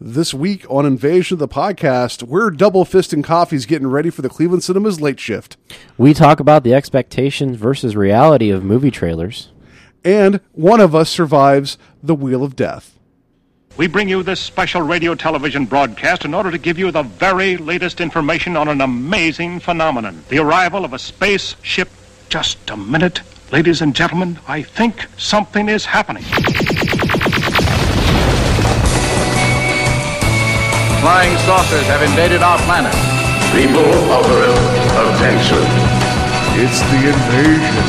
This week on Invasion of the Podcast, we're double fisting coffees getting ready for the Cleveland Cinemas late shift. We talk about the expectations versus reality of movie trailers. And one of us survives the Wheel of Death. We bring you this special radio television broadcast in order to give you the very latest information on an amazing phenomenon the arrival of a spaceship. Just a minute, ladies and gentlemen, I think something is happening. Flying saucers have invaded our planet. People of Earth, attention. It's the invasion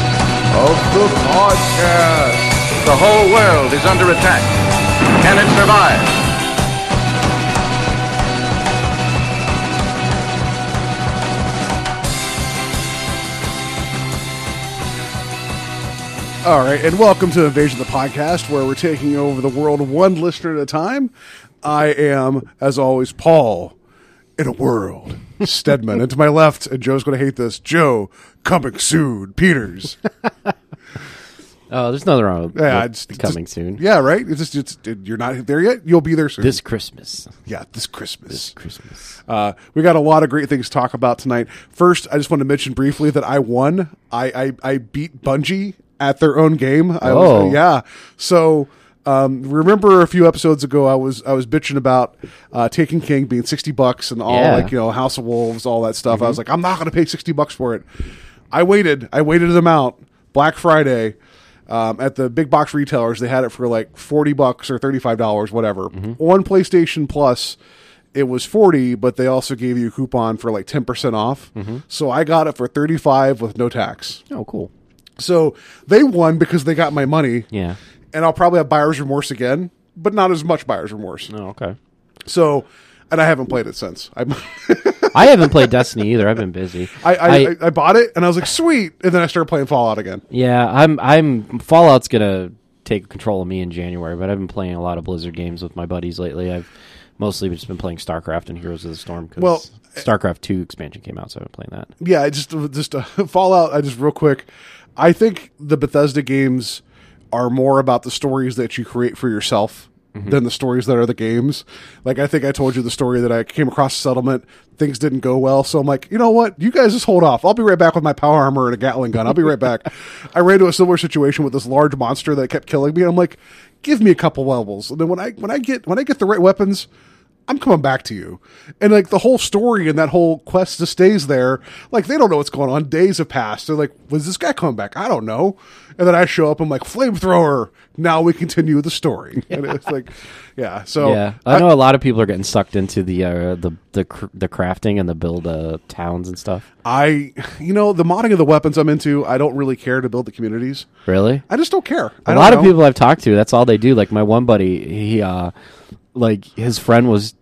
of the podcast. The whole world is under attack. Can it survive? All right, and welcome to Invasion of the Podcast, where we're taking over the world one listener at a time. I am, as always, Paul in a world. Stedman. and to my left, and Joe's going to hate this, Joe coming soon, Peters. Oh, there's nothing wrong with Yeah, it's coming just- soon. Yeah, right. It's just it's you're not there yet. You'll be there soon. This Christmas. yeah, this Christmas. Christmas. Uh, we got a lot of great things to talk about tonight. First, I just want to mention briefly that I won. I I, I beat Bungie at their own game. I Oh. was, yeah. So. Um, remember a few episodes ago, I was I was bitching about uh, Taken King being sixty bucks and all Yeah. like you know House of Wolves, all that stuff. I was like, I'm not going to pay sixty bucks for it. I waited. I waited them out. Black Friday um, at the big box retailers, they had it for like forty bucks or thirty five dollars, whatever. On PlayStation Plus, it was forty, but they also gave you a coupon for like ten percent off. So I got it for thirty five with no tax. Oh, cool. So they won because they got my money, Yeah. And I'll probably have buyer's remorse again, but not as much buyer's remorse. Oh, okay. So, and I haven't played it since. I I haven't played Destiny either. I've been busy. I, I, I, I bought it and I was like, sweet, and then I started playing Fallout again. yeah, I'm. I'm. Fallout's gonna take control of me in January, but I've been playing a lot of Blizzard games with my buddies lately. I've mostly just been playing StarCraft and Heroes of the Storm. Cause Well- StarCraft Two expansion came out, so I've been playing that. yeah, I just just uh, Fallout. I just real quick. I think the Bethesda games are more about the stories that you create for yourself mm-hmm. than the stories that are the games. Like I think I told you the story that I came across settlement, things didn't go well, so I'm like, you know what, you guys just hold off. I'll be right back with my power armor and a Gatling gun. I'll be right back. I ran into a similar situation with this large monster that kept killing me. I'm like, give me a couple levels, and then when I when I get when I get the right weapons. I'm coming back to you. And like the whole story and that whole quest just stays there. Like they don't know what's going on. Days have passed. They're like, was this guy coming back? I don't know. And then I show up. I'm like, flamethrower. Now we continue the story. And it's like, yeah. So yeah, I know a lot of people are getting sucked into the uh, the the cr- the crafting and the build uh, towns and stuff. I, you know, the modding of the weapons I'm into, I don't really care to build the communities. Really? I just don't care. A don't lot of people I've talked to, that's all they do. Like my one buddy, he uh like his friend was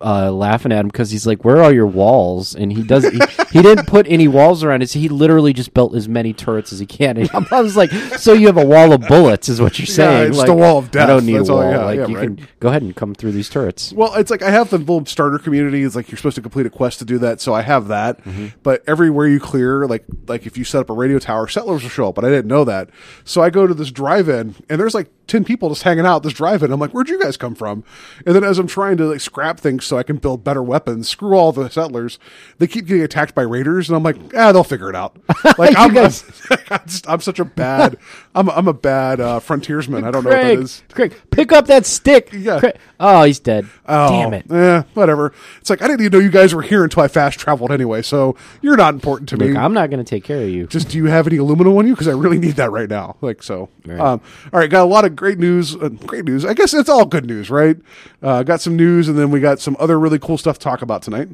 uh laughing at him because he's like, "Where are your walls?" And he does he, he didn't put any walls around it. So he literally just built as many turrets as he can. And I was like, "So you have a wall of bullets?" Is what you're saying? it's like, the wall of death. I don't need That's a all- wall. yeah, like yeah, you right. can go ahead and come through these turrets. Well, it's like I have the little starter community. It's like you're supposed to complete a quest to do that, so I have that. Mm-hmm. But everywhere you clear, like like if you set up a radio tower, settlers will show up. But I didn't know that, so I go to this drive-in, and there's like ten people just hanging out this drive-in. I'm like, where'd you guys come from? And then as I'm trying to like scrap things so I can build better weapons, screw all the settlers. They keep getting attacked by raiders, and I'm like, ah, they'll figure it out. Like I'm, guys- I'm, just, I'm such a bad, I'm I'm a bad uh, frontiersman. I don't know what Craig, that is. Craig, pick up that stick. Yeah. Craig- Oh, he's dead. Oh, Damn it. Eh, whatever. It's like I didn't even know you guys were here until I fast traveled anyway. So you're not important to Look, me. I'm not going to take care of you. Just do you have any aluminum on you? Because I really need that right now. Like so. Right. Um, all right, got a lot of great news. Uh, great news. I guess it's all good news, right? Uh, got some news, and then we got some other really cool stuff to talk about tonight.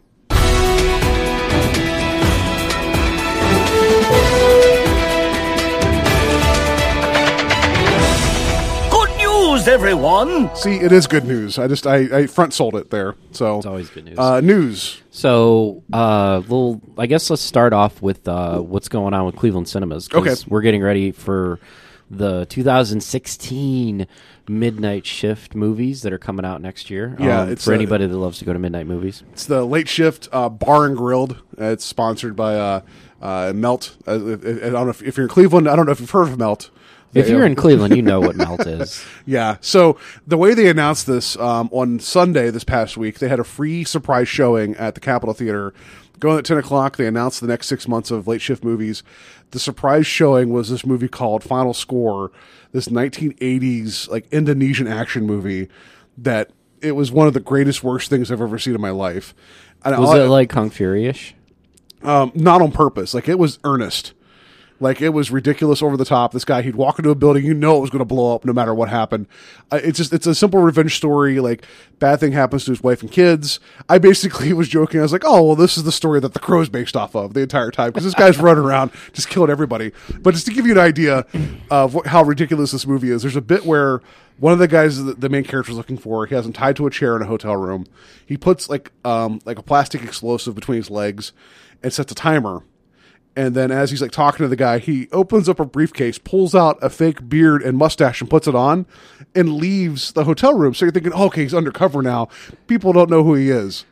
News, everyone! See, it is good news. I just I, I front sold it there. So It's always good news. Uh, news. So, uh, little, I guess let's start off with uh, what's going on with Cleveland Cinemas. 'cause Okay. we're getting ready for the 2016 midnight shift movies that are coming out next year. Yeah, Um, it's, for uh, anybody that loves to go to midnight movies. It's the late shift uh, bar and grilled. Uh, it's sponsored by uh, uh, Melt. Uh, I I don't know if, if you're in Cleveland. I don't know if you've heard of Melt. If you're in Cleveland, you know what melt is. Yeah. So the way they announced this um, on Sunday this past week, they had a free surprise showing at the Capitol Theater. Going at ten o'clock, they announced the next six months of late shift movies. The surprise showing was this movie called Final Score, this 1980s like Indonesian action movie that it was one of the greatest worst things I've ever seen in my life. And Was it like Kung Fury-ish? um, not on purpose. Like it was earnest. Like it was ridiculous over the top. This guy, he'd walk into a building, you know it was going to blow up no matter what happened. Uh, it's just, it's a simple revenge story. Like bad thing happens to his wife and kids. I basically was joking. I was like, oh, well, this is the story that the crow's based off of the entire time because this guy's running around just killing everybody. But just to give you an idea of what, how ridiculous this movie is, there's a bit where one of the guys that the main character is looking for, he has him tied to a chair in a hotel room. He puts like, um, like a plastic explosive between his legs and sets a timer. And then as he's like talking to the guy, he opens up a briefcase, pulls out a fake beard and mustache and puts it on and leaves the hotel room. So you're thinking, oh, okay, he's undercover now. People don't know who he is.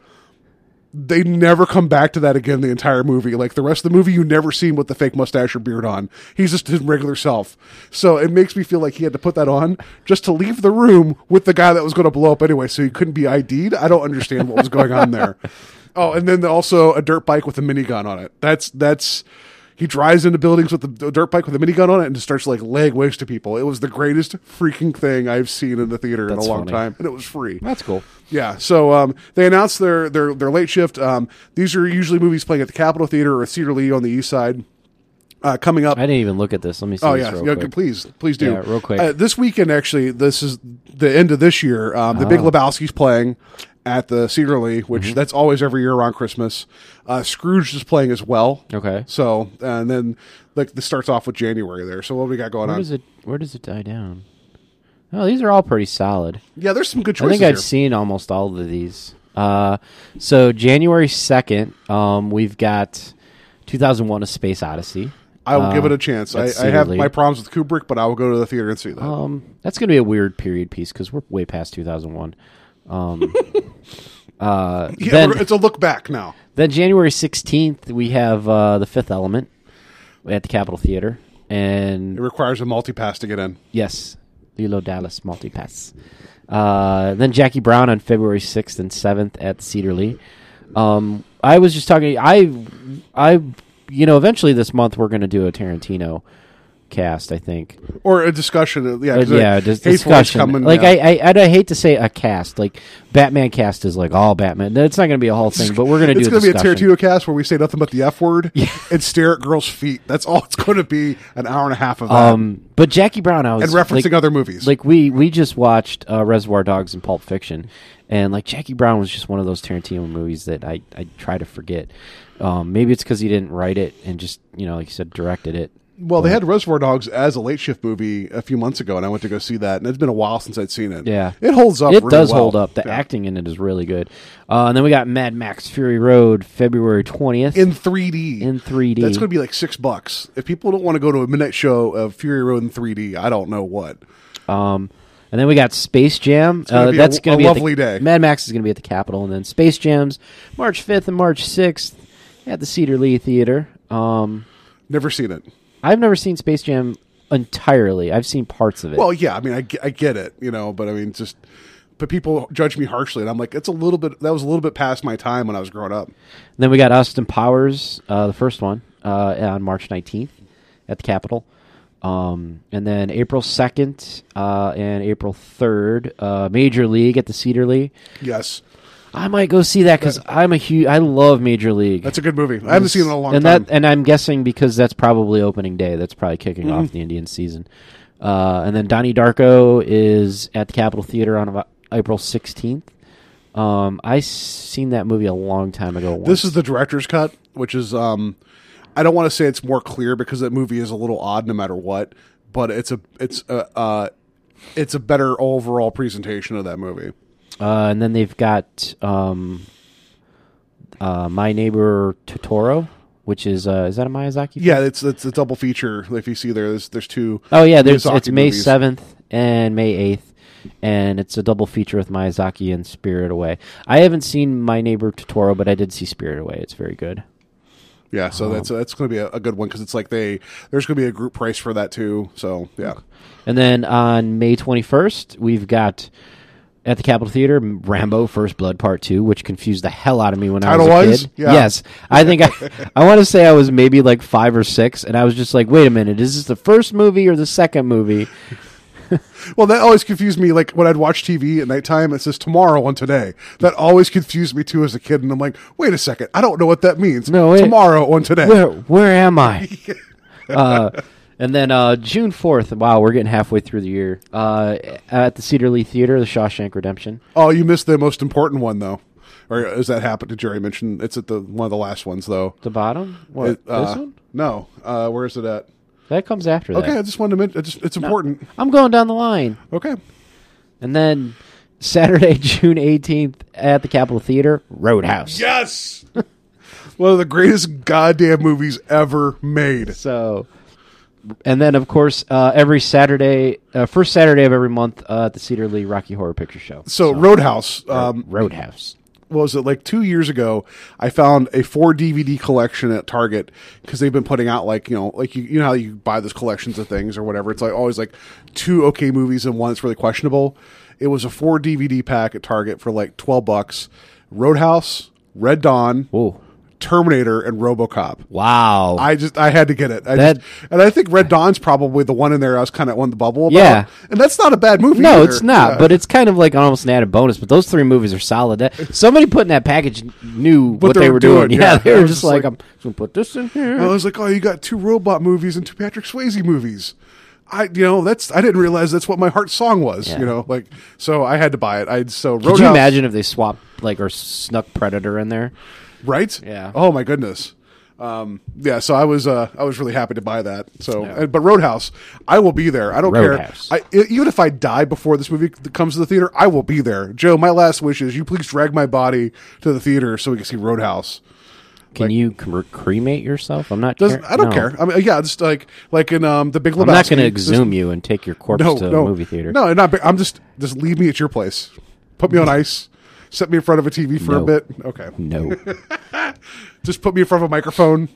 They never come back to that again the entire movie. Like the rest of the movie, you never see him with the fake mustache or beard on. He's just his regular self. So it makes me feel like he had to put that on just to leave the room with the guy that was going to blow up anyway. So he couldn't be ID'd. I don't understand what was going on there. Oh, and then also a dirt bike with a minigun on it. That's that's he drives into buildings with the dirt bike with a minigun on it and just starts like leg waste to people. It was the greatest freaking thing I've seen in the theater That's in a long funny. time, and it was free. That's cool. Yeah, so um, they announced their their their late shift. Um, these are usually movies playing at the Capitol Theater or Cedar Lee on the east side. Uh, coming up, I didn't even look at this. Let me see. Oh yeah, yeah please, please do. Yeah, real quick. Uh, this weekend, actually, this is the end of this year. Um, the Oh. Big Lebowski's playing at the Cedar Lee, which Mm-hmm. that's always every year around Christmas. Uh, Scrooge is playing as well. Okay. So and then like this starts off with January there. So what do we got going Where on? does it Where does it die down? Oh, these are all pretty solid. Yeah, there's some good I think I've here. seen almost all of these. Uh, so January second, um, we've got 2001: A Space Odyssey. I will give Uh, it a chance. I, I have my problems with Kubrick, but I will go to the theater and see that. Um, that's going to be a weird period piece because we're way past 2001. Um, uh, yeah, then, it's a look back now. then January 16th, we have uh, The Fifth Element at the Capitol Theater. And it requires a multi pass to get in. yes, Leeloo Dallas multipass. Uh, then Jackie Brown on February 6th and 7th at Cedar Lee. Um, I was just talking. I, I, you know, eventually this month we're going to do a Tarantino cast. I think. Or a discussion. uh, Yeah, Uh, yeah, just discussion. coming, like yeah. I, I, and I hate to say a cast. Like Batman cast is like all Batman. It's not going to be a whole thing, but we're going to do. It's going to be a. Tarantino cast where we say nothing but the F word and stare at girls' feet. That's all it's going to be. An hour and a half of that. Um, but Jackie Brown, I was and referencing like, other movies. Like we we just watched uh, Reservoir Dogs and Pulp Fiction, and like Jackie Brown was just one of those Tarantino movies that I I try to forget. Um, maybe it's because he didn't write it and just you know like you said directed it. Well, they had Reservoir Dogs as a late shift movie a few months ago, and I went to go see that, and it's been a while since I'd seen it. Yeah, it holds up. It really does well. hold up. The Yeah. acting in it is really good. Uh, and then we got Mad Max Fury Road, February twentieth. in 3D. In 3D. that's going to be like six bucks. If people don't want to go to a midnight show of Fury Road in 3D, I don't know what. Um, and then we got Space Jam. gonna Uh, that's going to be a lovely the, day. Mad Max is going to be at the Capitol, and then Space Jams March fifth and March sixth at the Cedar Lee Theater. Um, Never seen it. I've never seen Space Jam entirely. I've seen parts of it. Well, yeah, I mean, I, I get it, you know, but I mean, just, but people judge me harshly, and I'm like, it's a little bit, that was a little bit past my time when I was growing up. then we got Austin Powers, uh, the first one, uh, on March nineteenth at the Capitol. Um, and then April second uh, and April third, uh, Major League at the Cedar Lee. Yes, I might go see that because I'm a huge. I love Major League. that's a good movie. I haven't seen it in a long and time. That, and I'm guessing because that's probably opening day. That's probably kicking Mm-hmm. off the Indian season. Uh, and then Donnie Darko is at the Capitol Theater on April 16th. Um, I seen that movie a long time ago. Once. This is the director's cut, which is um I don't want to say it's more clear because that movie is a little odd no matter what, but it's a it's a uh it's a better overall presentation of that movie. Uh, and then they've got um, uh, My Neighbor Totoro, which is uh, is that a Miyazaki? film? Yeah, it's it's a double feature. If you see there, there's there's two. Oh yeah, there's Miyazaki it's May seventh and May eighth, and it's a double feature with Miyazaki and Spirit Away. I haven't seen My Neighbor Totoro, but I did see Spirit Away. It's very good. Yeah, so Um, that's that's going to be a, a good one because it's like they there's going to be a group price for that too. So yeah, And then on May 21st, we've got at the Capitol Theater Rambo First Blood Part 2, which confused the hell out of me when I was a Title-wise? kid. Yeah. Yes. I think I, I want to say I was maybe like 5 or 6 and I was just like, "Wait a minute, is this the first movie or the second movie?" well that always confused me. Like when I'd watch TV at nighttime, it says tomorrow and today. That always confused me too as a kid, and I'm like, wait a second, I don't know what that means. No, wait. tomorrow on today. Where where am I? uh, and then uh, June 4th, wow, we're getting halfway through the year. Uh, at the Cedar Lee Theater, The Shawshank Redemption. Oh, you missed the most important one though. Or is that happened? Did Jerry mention it's at the one of the last ones though? The bottom? What? It, uh, this one? No. Uh, where is it at? That comes after that. Okay, I just wanted to mention. It's, it's important. I'm going down the line. Okay. And then Saturday, June 18th at the Capitol Theater, Roadhouse. Yes. one of the greatest goddamn movies ever made. So, and then of course, uh, every Saturday, uh, first Saturday of every month uh, at the Cedar Lee Rocky Horror Picture Show. So, Roadhouse. Um, Roadhouse. what was it like two years ago? I found a four DVD collection at Target because they've been putting out like you know like you, you know how you buy those collections of things or whatever. It's like always like two okay movies and one that's really questionable. It was a four DVD pack at Target for like twelve bucks. Roadhouse, Red Dawn, Whoa. Terminator, and RoboCop. Wow. I just I had to get it. I That- just, and I think Red Dawn's probably the one in there I was kind of on the bubble about. Yeah. and that's not a bad movie. no, either. it's not. Yeah. But it's kind of like almost an added bonus. But those three movies are solid. That, somebody put in that package knew what, they were doing. Yeah, yeah. they I were was just just like, like- I'm just gonna put this in here. I was like, oh, you got two robot movies and two Patrick Swayze movies. I, you know, that's I didn't realize that's what my heart song was. Yeah. You know, like so I had to buy it. I so Could you Roadhouse- imagine if they swapped like or snuck Predator in there? Right? Yeah. Oh my goodness. Um, yeah, so I was uh, I was really happy to buy that. So, Yeah. but Roadhouse, I will be there. I don't Roadhouse. care. I, even if I die before this movie comes to the theater, I will be there. Joe, my last wish is you please drag my body to the theater so we can see Roadhouse. Can Like- you cremate yourself? I'm not. I don't no. care. I mean, yeah, just like like in um the Big Lebowski. I'm not going to exhume you and take your corpse no, to no, a movie theater. No, not. I'm just just leave me at your place. Put me on ice. Set me in front of a TV for a bit. Okay. No. Just put me in front of a microphone.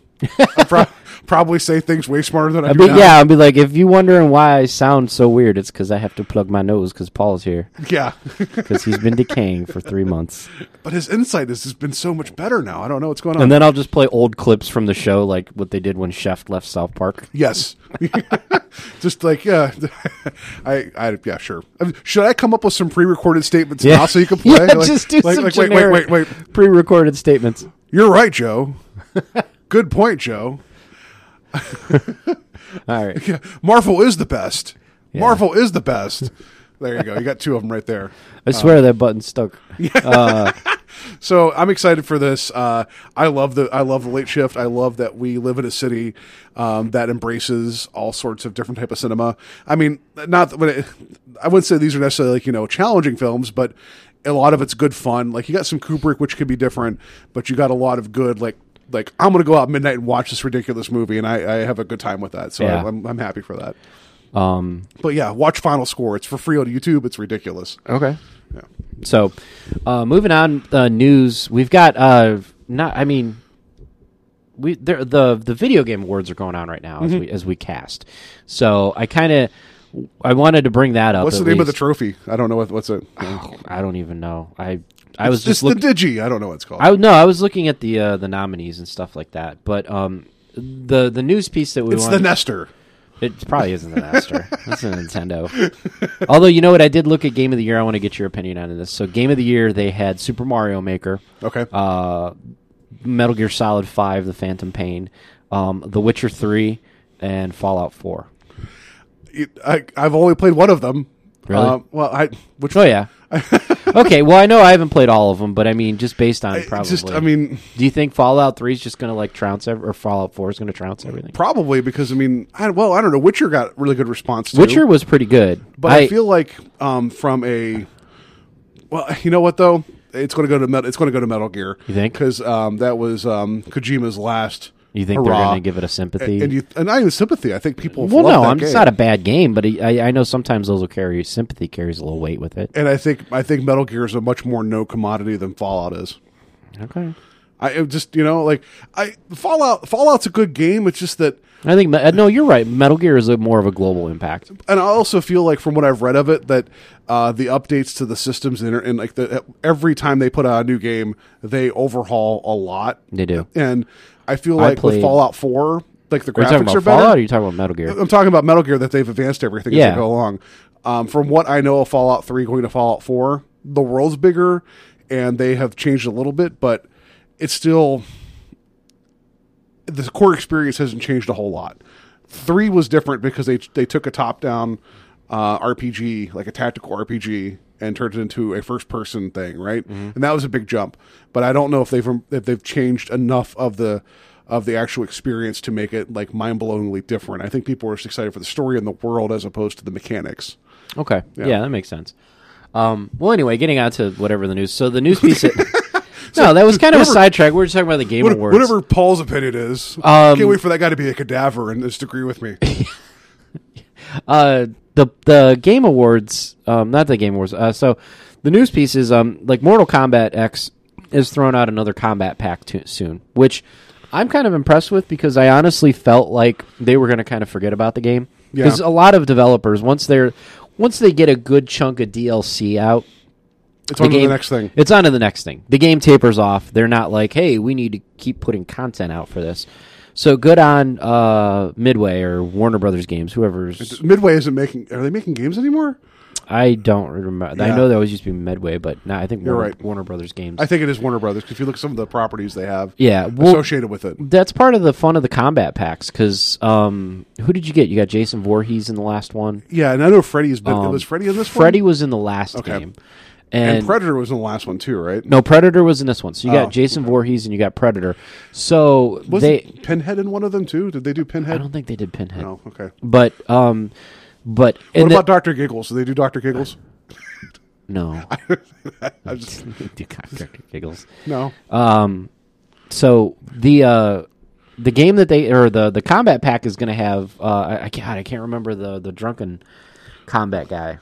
I'll pro- probably say things way smarter than I I'd do be, now. yeah, I'd be like, if you're wondering why I sound so weird, it's because I have to plug my nose because Paul's here Yeah. because he's been decaying for three months. but his insight has just been so much better now. I don't know what's going on. And then I'll just play old clips from the show, like what they did when Chef left South Park. yes. just like yeah, I, I yeah sure. I mean, should I come up with some pre-recorded statements now so you can play? yeah, Like- just do like, some like, wait, wait, wait, wait. pre-recorded statements. You're right, Joe. Good point, Joe. All right. Yeah, Marvel is the best. Marvel is the best. There you go. You got two of them right there. I swear that button stuck. So I'm excited for this. Uh, I love the I love the late shift. I love that we live in a city um, that embraces all sorts of different type of cinema. I mean, not when it, I wouldn't say these are necessarily like you know challenging films, but a lot of it's good fun. Like you got some Kubrick, which could be different, but you got a lot of good like like I'm gonna go out midnight and watch this ridiculous movie, and I, I have a good time with that. So Yeah. I'm, I'm happy for that. Um, But yeah, watch Final Score. It's for free on YouTube. It's ridiculous. okay. So, uh, moving on, uh, news. We've got uh, not. I mean, we there, the the video game awards are going on right now Mm-hmm. as we as we cast. So I kind of I wanted to bring that up. What's the at name of the trophy? I don't know what, what's it. I don't even know. I I was It's just the looking. Digi. I don't know what it's called. I no, I was looking at the uh, the nominees and stuff like that. But um, the the news piece that we it's the wanted, Nester. It probably isn't the Master. That's a Nintendo. Although you know what, I did look at Game of the Year. I want to get your opinion on this. So Game of the Year, they had Super Mario Maker, Okay. uh, Metal Gear Solid Five, The Phantom Pain, um, The Witcher Three, and Fallout Four. It- I, I've only played one of them. Really? Uh, well, I which Oh yeah. okay. Well, I know I haven't played all of them, but I mean, just based on I, probably. just I mean do you think Fallout Three is just going to like trounce ev- or Fallout Four is going to trounce everything? probably because I mean I, well I don't know. Witcher got really good response. Too, Witcher was pretty good, but I, feel like um, from a well, you know what though, it's going to go to Met- it's going to go to Metal Gear. You think? because um, that was um, Kojima's last. You think they're going to give it a sympathy. And, and you and not even sympathy. I think people. Well, no, that I'm, game. it's not a bad game, but I, I know sometimes those will carry sympathy carries a little weight with it. And I think I think Metal Gear is a much more no commodity than Fallout is. Okay. I just you know like I Fallout Fallout's a good game. It's just that I think no, you're right. Metal Gear is a more of a global impact. and I also feel like from what I've read of it that uh, the updates to the systems and, and like the every time they put out a new game, they overhaul a lot. They do. and I feel I like with Fallout Four, like the Are you talking graphics about are Fallout? Or better. are you talking about Metal Gear? I'm talking about Metal Gear that they've advanced everything as Yeah. they go along. Um, from what I know of Fallout 3 going to Fallout 4, the world's bigger and they have changed a little bit, but it's still the core experience hasn't changed a whole lot. 3 was different because they they took a top-down uh, RPG, like a tactical RPG and turned it into a first-person thing, right? And that was a big jump. But I don't know if they've if they've changed enough of the of the actual experience to make it like mind-blowingly different. I think people are just excited for the story and the world as opposed to the mechanics. Okay. Yeah. that makes sense. Um, well, anyway, getting out to whatever the news. So the news piece. no, that was kind of a sidetrack. We were just talking about the Game What- Awards. Whatever Paul's opinion is, Um, can't wait for that guy to be a cadaver and just agree with me. uh, the the Game Awards, um, not the Game Awards. Uh, so the news piece is um, like Mortal Kombat X is throwing out another combat pack to, soon, which I'm kind of impressed with because I honestly felt like they were going to kind of forget about the game Yeah. because a lot of developers once they're once they get a good chunk of DLC out. It's on to the next thing. It's on to the next thing. The game tapers off. They're not like, hey, we need to keep putting content out for this. So good on uh, Midway or Warner Brothers Games, whoever's Midway isn't making. Are they making games anymore? I don't remember. I know that always used to be Midway, but now I think You're Warner, right. Warner Brothers Games. I think it is Warner Brothers because if you look at some of the properties they have, yeah, well, associated with it. that's part of the fun of the combat packs. Because um, who did you get? You got Jason Voorhees in the last one. Yeah, and I know Freddy's been. Um, was Freddy in this Freddy one? was in the last Okay. game, and, and, Predator was in the last one too, right? no Predator was in this one. So you Oh, got Jason Voorhees and you got Predator. So Was they, Pinhead in one of them too? Did they do Pinhead? I don't think they did Pinhead, No. Okay. but um, but What about Doctor Giggles? Did they do Doctor Giggles? no? I just Dr. Giggles. no. Um, so the uh, the game that they or the the combat pack is going to have uh, I, I can't I can't remember the the drunken combat guy.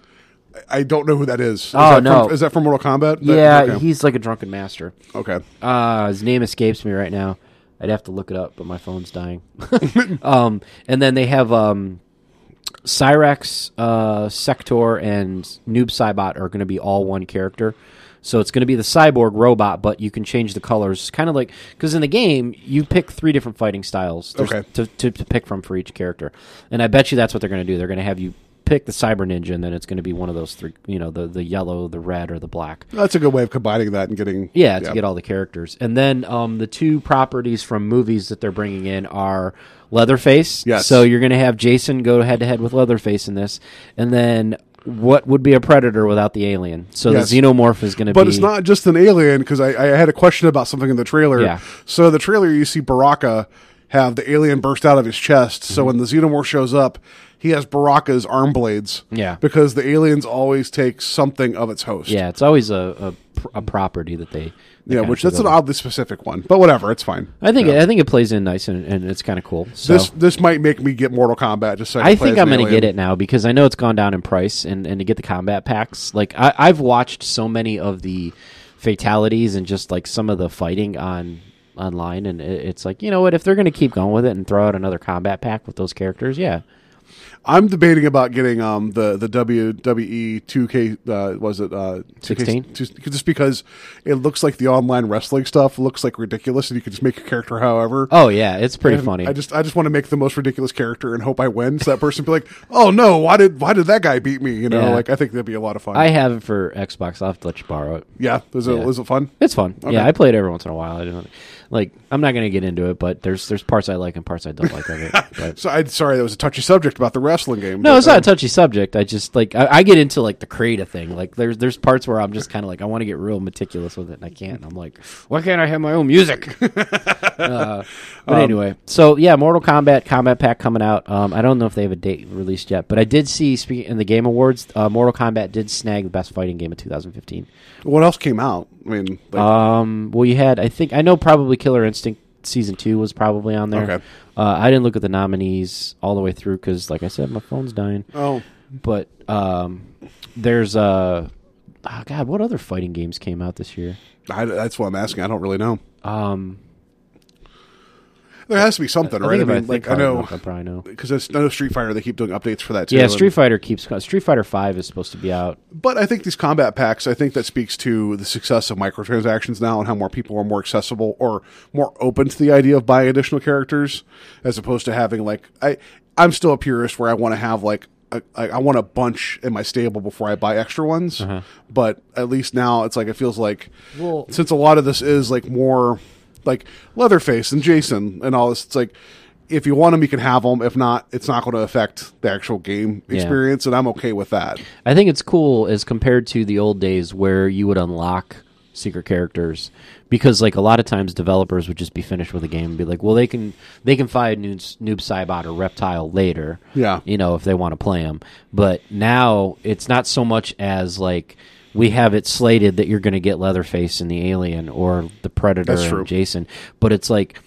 I don't know who that is. is Oh, that no. From, is that from Mortal Kombat? That- yeah, okay. he's like a drunken master. okay. Uh, his name escapes me right now. I'd have to look it up, but my phone's dying. um, and then they have um, Cyrax, uh, Sector, and Noob Saibot are going to be all one character. So it's going to be the cyborg robot, but you can change the colors. Kind of like because in the game you pick three different fighting styles Okay. to, to to pick from for each character, and I bet you that's what they're going to do. They're going to have you pick the cyber ninja, and then it's going to be one of those three. You know, the the yellow, the red, or the black. That's a good way of combining that and getting. Yeah, to get all the characters. And then um, the two properties from movies that they're bringing in are Leatherface. Yes. So you're going to have Jason go head to head with Leatherface in this. And then what would be a predator without the alien? So Yes. the xenomorph is going to be. But it's not just an alien because I, I had a question about something in the trailer. Yeah. So the trailer, you see Baraka have the alien burst out of his chest. So mhm. when the xenomorph shows up, he has Baraka's arm blades. Yeah. Because the aliens always take something of its host. Yeah, it's always a, a, a property that they. they Yeah, which that's an over. oddly specific one, but whatever, it's fine. I think Yeah. I think it plays in nice and, and it's kind of cool. So this this might make me get Mortal Kombat just so I, I think I'm going to get it now because I know it's gone down in price, and, and to get the combat packs, like I, I've watched so many of the fatalities and just like some of the fighting on online, and it, it's like you know what, if they're going to keep going with it and throw out another combat pack with those characters, yeah, I'm debating about getting um the the WWE 2K uh, was it uh 16? Just, because it looks like the online wrestling stuff looks like ridiculous and you can just make your character however. oh yeah, it's pretty And funny. I just I just want to make the most ridiculous character and hope I win. So that person be like, "Oh no, why did why did that guy beat me?" You know, Yeah. like I think that'd be a lot of fun. I have it for Xbox. I'll have to let you borrow it. yeah, is it Yeah. is it fun? It's fun. Okay. Yeah, I play it every once in a while. I don't like. I'm not going to get into it, but there's there's parts I like and parts I don't like of it. But So I'm sorry that was a touchy subject about the wrestling game. No, but, it's not a um, touchy subject. I just like I, I get into like the creative thing. Like there's there's parts where I'm just kind of like I want to get real meticulous with it, and I can't. And I'm like, why can't I have my own music? uh, but Um, anyway, so yeah, Mortal Kombat Combat Pack coming out. Um, I don't know if they have a date released yet, but I did see in the Game Awards, uh, Mortal Kombat did snag the best fighting game of 2015. What else came out? I mean, like, Um, well, you had I think I know probably Killer Instinct season two was probably on there. Okay. Uh, I didn't look at the nominees all the way through because, like I said, my phone's dying oh, but um, there's uh, oh God, what other fighting games came out this year? I, that's what I'm asking. I don't really know. Um, There has to be something, I right? I mean, think like I know enough, I probably know. because I know Street Fighter. They keep doing updates for that too. Yeah, Street Fighter keeps Street Fighter Five is supposed to be out. But I think these combat packs, I think that speaks to the success of microtransactions now and how more people are more accessible or more open to the idea of buying additional characters as opposed to having like I I'm still a purist where I want to have like I want a bunch in my stable before I buy extra ones. Uh-huh. But at least now it's like it feels like Well- since a lot of this is like more like Leatherface and Jason and all this, it's like if you want them, you can have them. If not, it's not going to affect the actual game Yeah. experience, and I'm okay with that. I think it's cool as compared to the old days where you would unlock secret characters because like a lot of times developers would just be finished with a game and be like, well, they can they can find Noob, Noob Saibot or Reptile later, Yeah. you know, if they want to play them. But now it's not so much as like we have it slated that you're going to get Leatherface and the Alien or the Predator That's true. and Jason, but it's like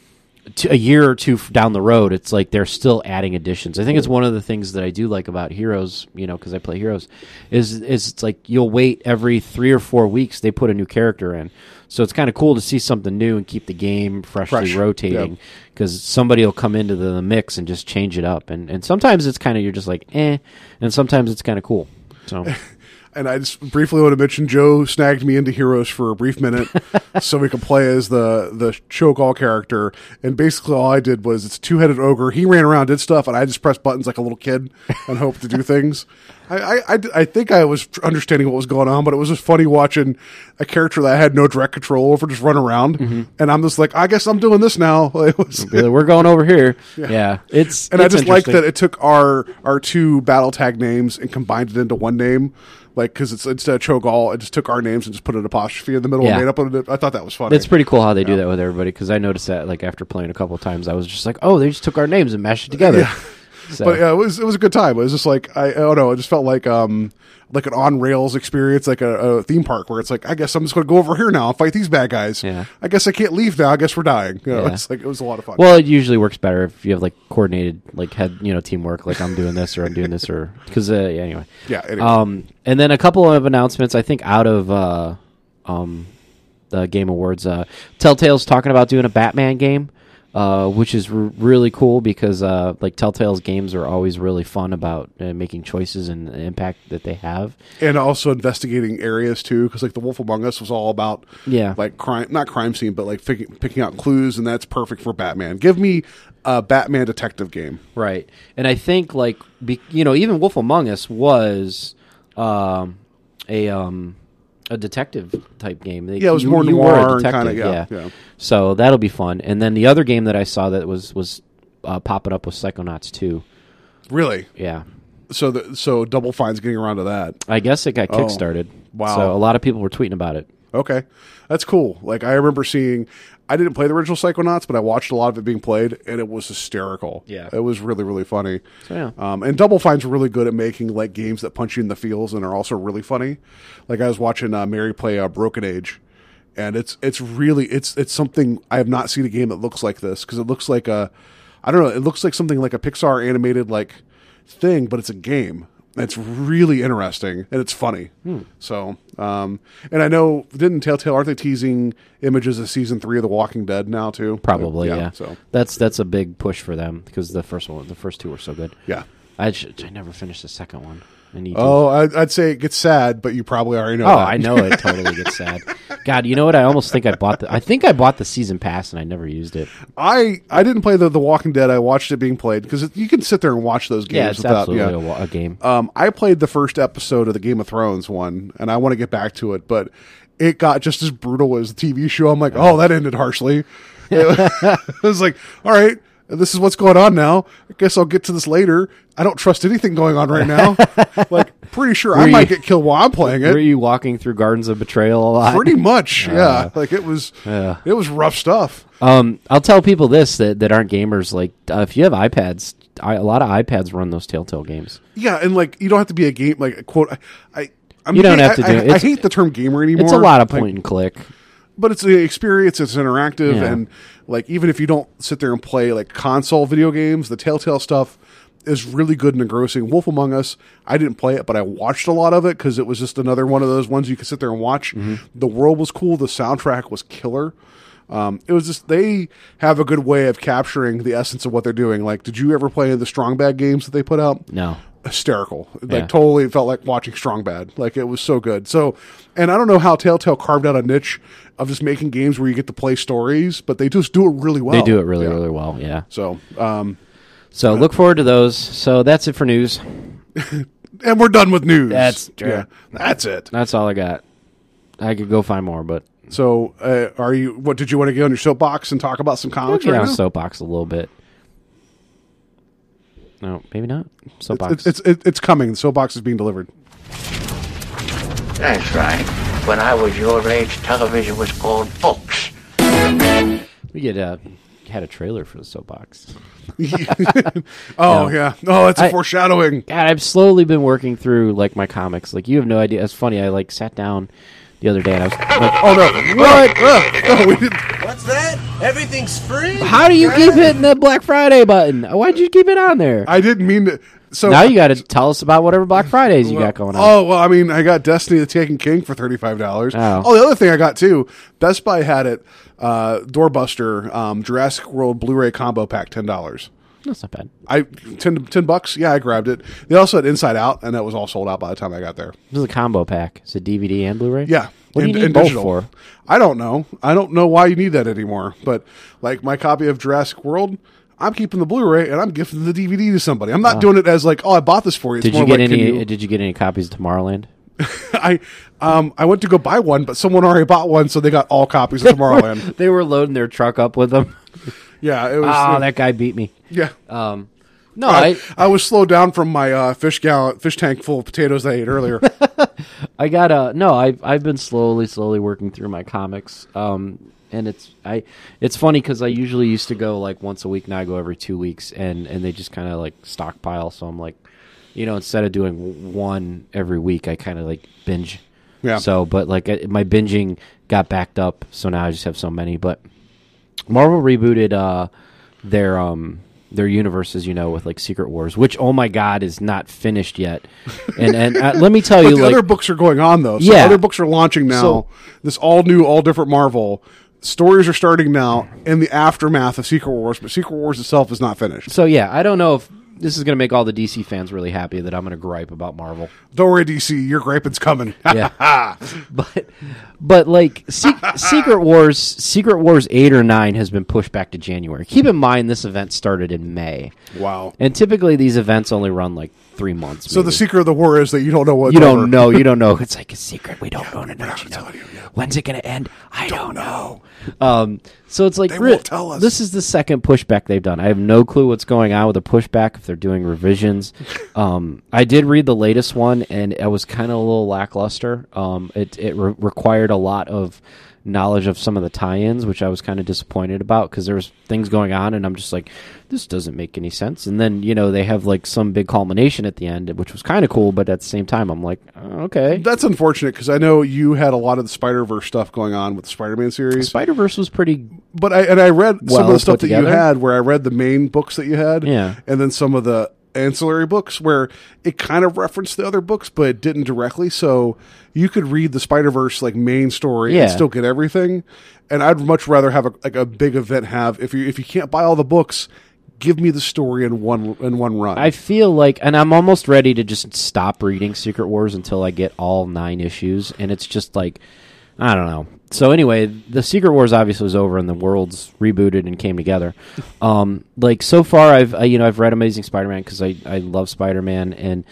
t- a year or two down the road, it's like they're still adding additions. I think it's one of the things that I do like about Heroes, you know, because I play Heroes, is is it's like you'll wait every three or four weeks they put a new character in. So it's kind of cool to see something new and keep the game freshly Fresh, rotating because somebody will come into the mix and just change it up. And and sometimes it's kind of you're just like eh, and sometimes it's kind of cool. So And I just briefly want to mention Joe snagged me into Heroes for a brief minute so we could play as the the Cho'Gall character. And basically all I did was it's a two headed ogre. He ran around, did stuff, and I just pressed buttons like a little kid and hoped to do things. I, I, I, think I was understanding what was going on, but it was just funny watching a character that I had no direct control over just run around. Mm-hmm. And I'm just like, I guess I'm doing this now. Was, we're going over here. Yeah, it's and I just like that it took our our two battle tag names and combined it into one name. Like because it's instead of Cho'Gall, it just took our names and just put an apostrophe in the middle Yeah. and made up it. I thought that was funny. It's pretty cool how they do that with everybody because I noticed that like after playing a couple of times, I was just like, oh, they just took our names and mashed it together. So, But yeah, it was it was a good time. It was just like I, I don't know. It just felt like um like an on rails experience, like a, a theme park where it's like I guess I'm just going to go over here now and fight these bad guys. Yeah. I guess I can't leave now. I guess we're dying. You know, Yeah. it's like it was a lot of fun. well, it usually works better if you have like coordinated, like head, you know, teamwork. Like I'm doing this or I'm doing this or because uh, yeah, anyway. yeah. Anyway. Um, and then a couple of announcements. I think out of uh, um, the Game Awards, uh, Telltale's talking about doing a Batman game, uh, which is r- really cool because uh, like Telltale's games are always really fun about uh, making choices and the impact that they have. and also investigating areas too, because like the Wolf Among Us was all about Yeah. like crime, not crime scene, but like picking, picking out clues, and that's perfect for Batman. Give me a Batman detective game. Right, and I think like be, you know even Wolf Among Us was um, a um, a detective type game. They, Yeah, it was you- more you noir kinda- detective, yeah, yeah. So that'll be fun. And then the other game that I saw that was was uh, popping up was Psychonauts two. Really? Yeah, So the, so Double Fine's getting around to that. I guess it got Oh, kickstarted. wow. So a lot of people were tweeting about it. Okay, that's cool. Like I remember seeing, I didn't play the original Psychonauts, but I watched a lot of it being played, and it was hysterical. Yeah. it was really really funny. So, yeah. um, and Double Fine's really good at making like games that punch you in the feels and are also really funny. Like I was watching uh, Mary play uh, Broken Age, and it's it's really it's it's something I have not seen a game that looks like this because it looks like a, I don't know, it looks like something like a Pixar animated like thing, but it's a game. It's really interesting and it's funny. Hmm. So, um, and I know didn't Telltale aren't they teasing images of season three of The Walking Dead now too? Probably, yeah. So that's that's a big push for them because the first one, the first two were so good. yeah. I should, I never finished the second one. I need. Oh, I'd, I'd say it gets sad, but you probably already know. Oh, that. I know it totally gets sad. God, you know what? I almost think I bought the. I think I bought the season pass and I never used it. I I didn't play the The Walking Dead. I watched it being played because you can sit there and watch those games Yeah, it's without. absolutely Yeah. a, a game. Um, I played the first episode of the Game of Thrones one, and I want to get back to it, but it got just as brutal as the TV show. I'm like, oh, that ended harshly. it was like, all right, this is what's going on now. I guess I'll get to this later. I don't trust anything going on right now. like, pretty sure I Were might get killed while I'm playing it. Were you walking through Gardens of Betrayal a lot? Pretty much, yeah. Like it was, Yeah. it was rough stuff. Um, I'll tell people this that, that aren't gamers. Like, uh, if you have iPads, I, a lot of iPads run those Telltale games. Yeah, and like you don't have to be a game like quote. I, I I'm, You don't have to I, do- I, I hate the term gamer anymore. It's a lot of Like, point and click. But it's an experience. It's interactive, Yeah. and like even if you don't sit there and play like console video games, the Telltale stuff is really good and engrossing. Wolf Among Us, I didn't play it, but I watched a lot of it because it was just another one of those ones you could sit there and watch. The world was cool. The soundtrack was killer. Um, it was just they have a good way of capturing the essence of what they're doing. Like, did you ever play any of the Strong Bad games that they put out? No. Hysterical. Like Yeah. totally felt like watching Strong Bad. Like it was so good. So, and I don't know how Telltale carved out a niche of just making games where you get to play stories, but they just do it really well. They do it really, Yeah. really well. Yeah. So, um, So look forward to those. So that's it for news. and we're done with news. That's true. yeah, that's it. That's all I got. I could go find more, but So, uh, are you? What did you want to get on your soapbox and talk about some comics get right on now? soapbox a little bit. No, maybe not. Soapbox. It's it's, it's it's coming. The soapbox is being delivered. That's right. When I was your age, television was called books. we get uh, had a trailer for the soapbox. Oh yeah. Oh, that's a I- foreshadowing. God, I've slowly been working through like my comics. Like you have no idea. It's funny. I like sat down the other day and I was like, Oh no! What? no, we didn't. What's that? Everything's free? "How do you keep hitting the Black Friday button? Why'd you keep it on there?" I didn't mean to. So now you got to tell us about whatever Black Fridays you got going on. Oh well, I mean, I got Destiny: The Taken King for thirty five dollars. Oh. the other thing I got too, Best Buy had it. Uh, Doorbuster um, Jurassic World Blu-ray combo pack ten dollars. That's not bad. I 10, 10 bucks. Yeah, I grabbed it. They also had Inside Out, and that was all sold out by the time I got there. This is a combo pack. It's a DVD and Blu-ray. Yeah, What do you and- need both digital. for? I don't know. I don't know why you need that anymore. But like my copy of Jurassic World. I'm keeping the Blu-ray and I'm gifting the DVD to somebody. I'm not doing it as like, oh, I bought this for you. It's. Did you get like, any? you- Did you get any copies of Tomorrowland? I um I went to go buy one, but someone already bought one, so they got all copies of Tomorrowland. they were loading their truck up with them. yeah, it was. Oh, uh, that guy beat me. Yeah. Um, no, I, I, I was slowed down from my uh, fish gallon fish tank full of potatoes I ate earlier. I got uh no, I've I've been slowly, slowly working through my comics. Um, and it's I it's funny because I usually used to go like once a week. Now I go every two weeks, and and they just kind of like stockpile. So I'm like, you know, instead of doing one every week, I kind of like binge. Yeah. So, but like I- my binging got backed up, so now I just have so many. But Marvel rebooted uh their um their universes, you know, with like Secret Wars, which oh my god is not finished yet. And and uh, let me tell you, like other books are going on though. So Yeah. other books are launching now. So- this all new, all different Marvel stories are starting now in the aftermath of Secret Wars, but Secret Wars itself is not finished. So yeah, I don't know if this is going to make all the DC fans really happy that I'm going to gripe about Marvel. Don't worry, DC, your griping's coming. Yeah. but but like Se- Secret Wars, Secret Wars 8 or 9 has been pushed back to January. Keep in mind this event started in May. wow. And typically these events only run like 3 months. So the secret of the war is that you don't know what you don't know, you don't know. It's like a secret. We don't want to know. You know. When's it going to end? I don't know. Um, so it's like They won't tell us. This is the second pushback they've done. I have no clue what's going on with the pushback. If they're doing revisions, um, I did read the latest one, and it was kind of a little lackluster. Um, it it re- required a lot of knowledge of some of the tie-ins, which I was kind of disappointed about because there was things going on, and I'm just like, this doesn't make any sense. And then you know they have like some big culmination at the end, which was kind of cool, but at the same time, I'm like, oh, okay. That's unfortunate because I know you had a lot of the Spider Verse stuff going on with the Spider Man series. Spider Verse was pretty But I and I read some of the stuff that you had where I read the main books that you had, Yeah. and then some of the ancillary books where it kind of referenced the other books, but it didn't directly. So you could read the Spider Verse like main story Yeah. and still get everything. And I'd much rather have a like a big event have if you if you can't buy all the books, give me the story in one in one run. I feel like, and I'm almost ready to just stop reading Secret Wars until I get all nine issues, and it's just like, I don't know. So anyway, the Secret Wars obviously was over, and the worlds rebooted and came together. Um, like so far, I've uh, you know I've read Amazing Spider-Man because I I love Spider-Man, and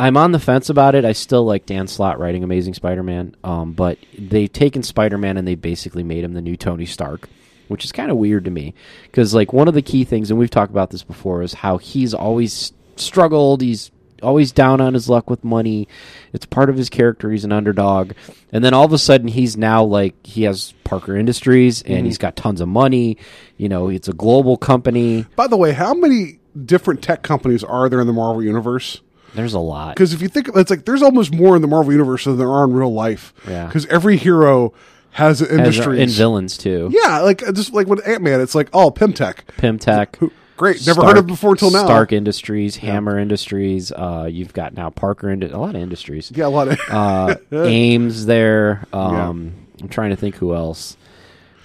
I'm on the fence about it. I still like Dan Slott writing Amazing Spider-Man, um, but they've taken Spider-Man and they basically made him the new Tony Stark which is kind of weird to me because like one of the key things and we've talked about this before is how he's always struggled he's always down on his luck with money. It's part of his character. He's an underdog. And then all of a sudden he's now like he has parker industries and mm-hmm. he's got tons of money. You know it's a global company. By the way, how many different tech companies are there in the Marvel universe? there's a lot. Because if you think, it's like there's almost more in the Marvel universe than there are in real life. Yeah. Because every hero has As- industries. and villains too. Yeah, like just like with Ant Man, it's like oh, PymTech. PymTech Great. Never heard of before until now. Stark Industries, Hammer Industries. Uh, you've got now Parker Ind- a lot of industries. Yeah, a lot of. uh, Ames there. Um, I'm trying to think who else.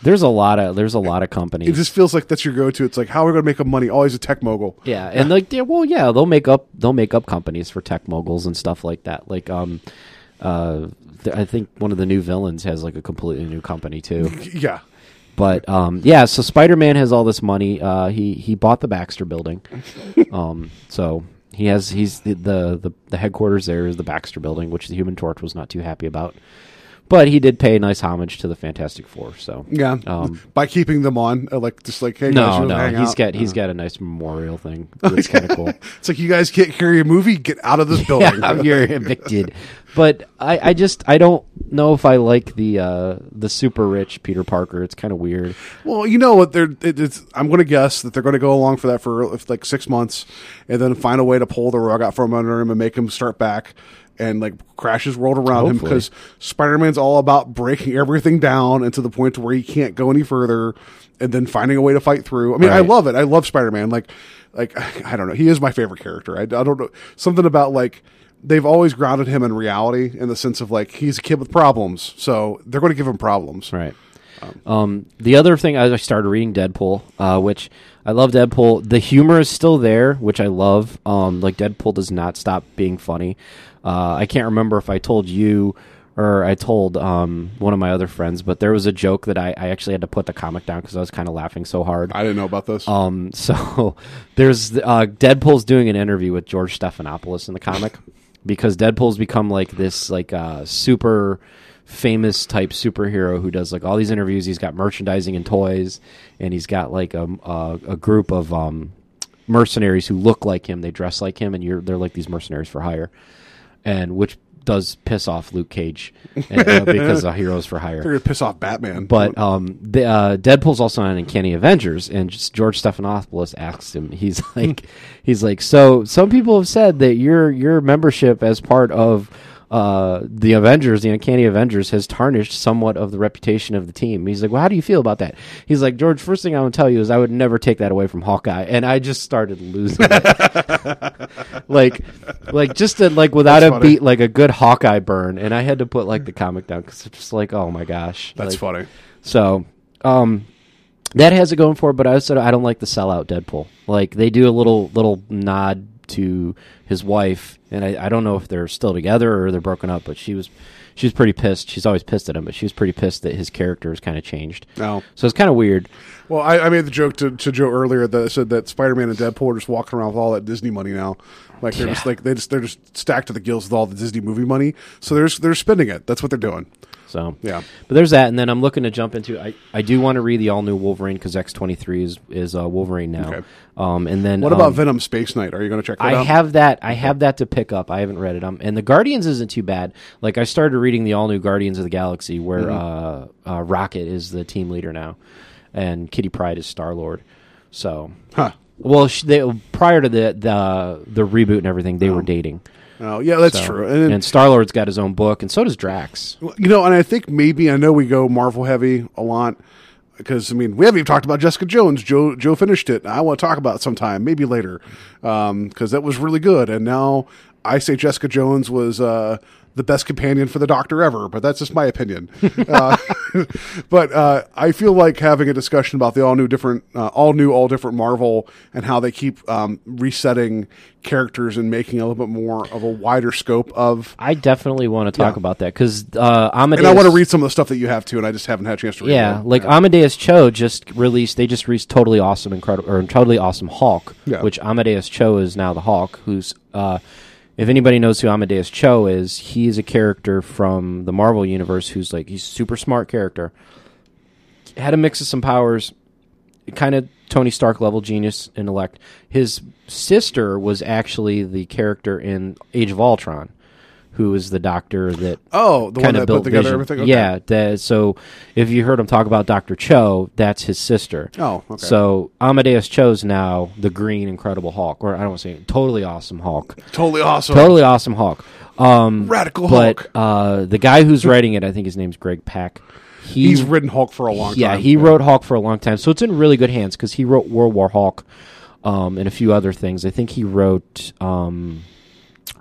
There's a lot of there's a lot of companies. it just feels like that's your go-to. It's like how are we going to make up money? Always a tech mogul. Yeah, and like, yeah, well, yeah, they'll make up they'll make up companies for tech moguls and stuff like that. Like, um, uh, th- I think one of the new villains has like a completely new company too. Yeah. But um, yeah, so Spider Man has all this money. Uh, he he bought the Baxter Building, um, so he has he's the, the the the headquarters there is the Baxter Building, which the Human Torch was not too happy about. But he did pay a nice homage to the Fantastic Four. So Yeah. um, By keeping them on, uh, like just like hey, guys, no, wanna no, he's out? got he's Uh, got a nice memorial thing. It's kind of cool. It's like you guys can't carry a movie. Get out of this building. yeah, you're evicted. But I, I just I don't know if I like the uh, the super rich Peter Parker. It's kind of weird. Well, you know what? They're it, it's. I'm going to guess that they're going to go along for that for like six months, and then find a way to pull the rug out from under him and make him start back and like crashes world around him because Spider-Man's all about breaking everything down and to the point to where he can't go any further, and then finding a way to fight through. I mean, I love it. I love Spider-Man. Like, like I don't know. He is my favorite character. I, I don't know something about like. They've always grounded him in reality in the sense of like he's a kid with problems, so they're going to give him problems. Right. Um, the other thing I started reading Deadpool, uh, which I love Deadpool. The humor is still there, which I love. Um, like Deadpool does not stop being funny. Uh, I can't remember if I told you or I told um, one of my other friends, but there was a joke that I, I actually had to put the comic down because I was kind of laughing so hard. I didn't know about this. Um, so there's uh, Deadpool's doing an interview with George Stephanopoulos in the comic because Deadpool's become like this like uh, super famous type superhero who does like all these interviews. He's got merchandising and toys, and he's got like a a, a group of um, mercenaries who look like him. They dress like him, and you're they're like these mercenaries for hire, and which does piss off Luke Cage and, uh, because of Heroes for Hire. They're gonna piss off Batman. But um, the, uh, Deadpool's also on Uncanny Avengers, and just George Stephanopoulos asks him. He's like, he's like, so some people have said that your your membership as part of uh, the Avengers, the Uncanny Avengers, has tarnished somewhat of the reputation of the team. He's like, well, how do you feel about that? He's like, George, first thing I want to tell you is I would never take that away from Hawkeye, and I just started losing it. like, like just to, like without That's a funny. beat, like a good Hawkeye burn, and I had to put like the comic down because it's just like, oh my gosh, That's Like, funny. so, um, that has it going for it, but I also I don't like the sellout Deadpool. Like they do a little little nod to his wife, and I, I don't know if they're still together or they're broken up. But she was she was pretty pissed. She's always pissed at him, but she was pretty pissed that his character has kind of changed. No. So it's kind of weird. Well, I, I made the joke to, to Joe earlier that I said that Spider-Man and Deadpool are just walking around with all that Disney money now. Like they're just like they just they're just stacked to the gills with all the Disney movie money. So they're they're spending it. That's what they're doing. So Yeah. but there's that, and then I'm looking to jump into. I, I do want to read the all new Wolverine because X twenty three is is uh, Wolverine now. Okay. Um, and then What about um, Venom Space Knight? Are you going to check that I out? have that. I have that to pick up. I haven't read it. Um, and the Guardians isn't too bad. Like I started reading the all new Guardians of the Galaxy, where Mm-hmm. uh, uh, Rocket is the team leader now, and Kitty Pryde is Star Lord. So, Huh. well, sh- they, prior to the the the reboot and everything, they were dating. Oh, yeah, that's So- true. And, And Star Lord's got his own book, and so does Drax. you know, and I think maybe I know we go Marvel heavy a lot because I mean we haven't even talked about Jessica Jones. Joe Joe finished it. I want to talk about it sometime, maybe later, because that was really good. And now I say Jessica Jones was uh, the best companion for the Doctor ever, but that's just my opinion. uh, but uh, I feel like having a discussion about the all new different, uh, all new, all different Marvel and how they keep um, resetting characters and making a little bit more of a wider scope of. I definitely want to talk Yeah. about that because uh, Amadeus. And I want to read some of the stuff that you have too, and I just haven't had a chance to read. Yeah, like Amadeus Cho just released. They just released totally awesome, incredible, or totally awesome Hulk. Yeah. Which Amadeus Cho is now the Hulk. Who's, uh, if anybody knows who Amadeus Cho is, he's a character from the Marvel universe who's like he's a super smart character. Had a mix of some powers, kind of Tony Stark level genius intellect. His sister was actually the character in Age of Ultron, who is the doctor that Oh, the one that put built together Vision. everything? Okay. Yeah. that- so if you heard him talk about Doctor Cho, that's his sister. Oh, okay. So Amadeus Cho's now the Green Incredible Hulk, or I don't want to say totally awesome Hulk, Totally awesome. totally awesome Hulk. Um, Radical but Hulk. uh, the guy who's writing it, I think his name's Greg Pak. He, He's written Hulk for a long time. yeah, he wrote Hulk for a long time, so it's in really good hands because he wrote World War Hulk. um, and a few other things. I think he wrote. Um,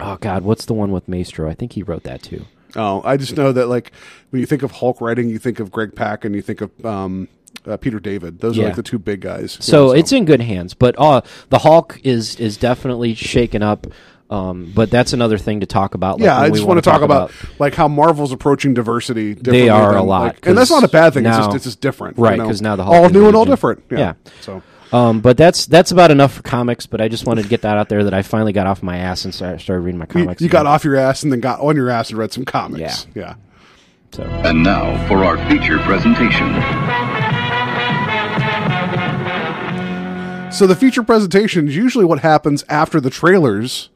oh God, what's the one with Maestro? I think he wrote that too. Oh, I just know that like when you think of Hulk writing, you think of Greg Pak and you think of um, uh, Peter David. Those are like the two big guys. So Yeah, it's in good hands. But uh, the Hulk is is definitely shaken up. Um, but that's another thing to talk about. like, yeah, I just want to talk about, like how Marvel's approaching diversity. Differently They are a lot, like- and that's not a bad thing. it's just it's just different, right? you know? Because now the Hulk all new and all different. Yeah. yeah. So Um, but that's that's about enough for comics. But I just wanted to get that out there that I finally got off my ass and started, started reading my comics. you got off your ass and then got on your ass and read some comics. Yeah. So And now for our feature presentation. So the feature presentation is usually what happens after the trailers,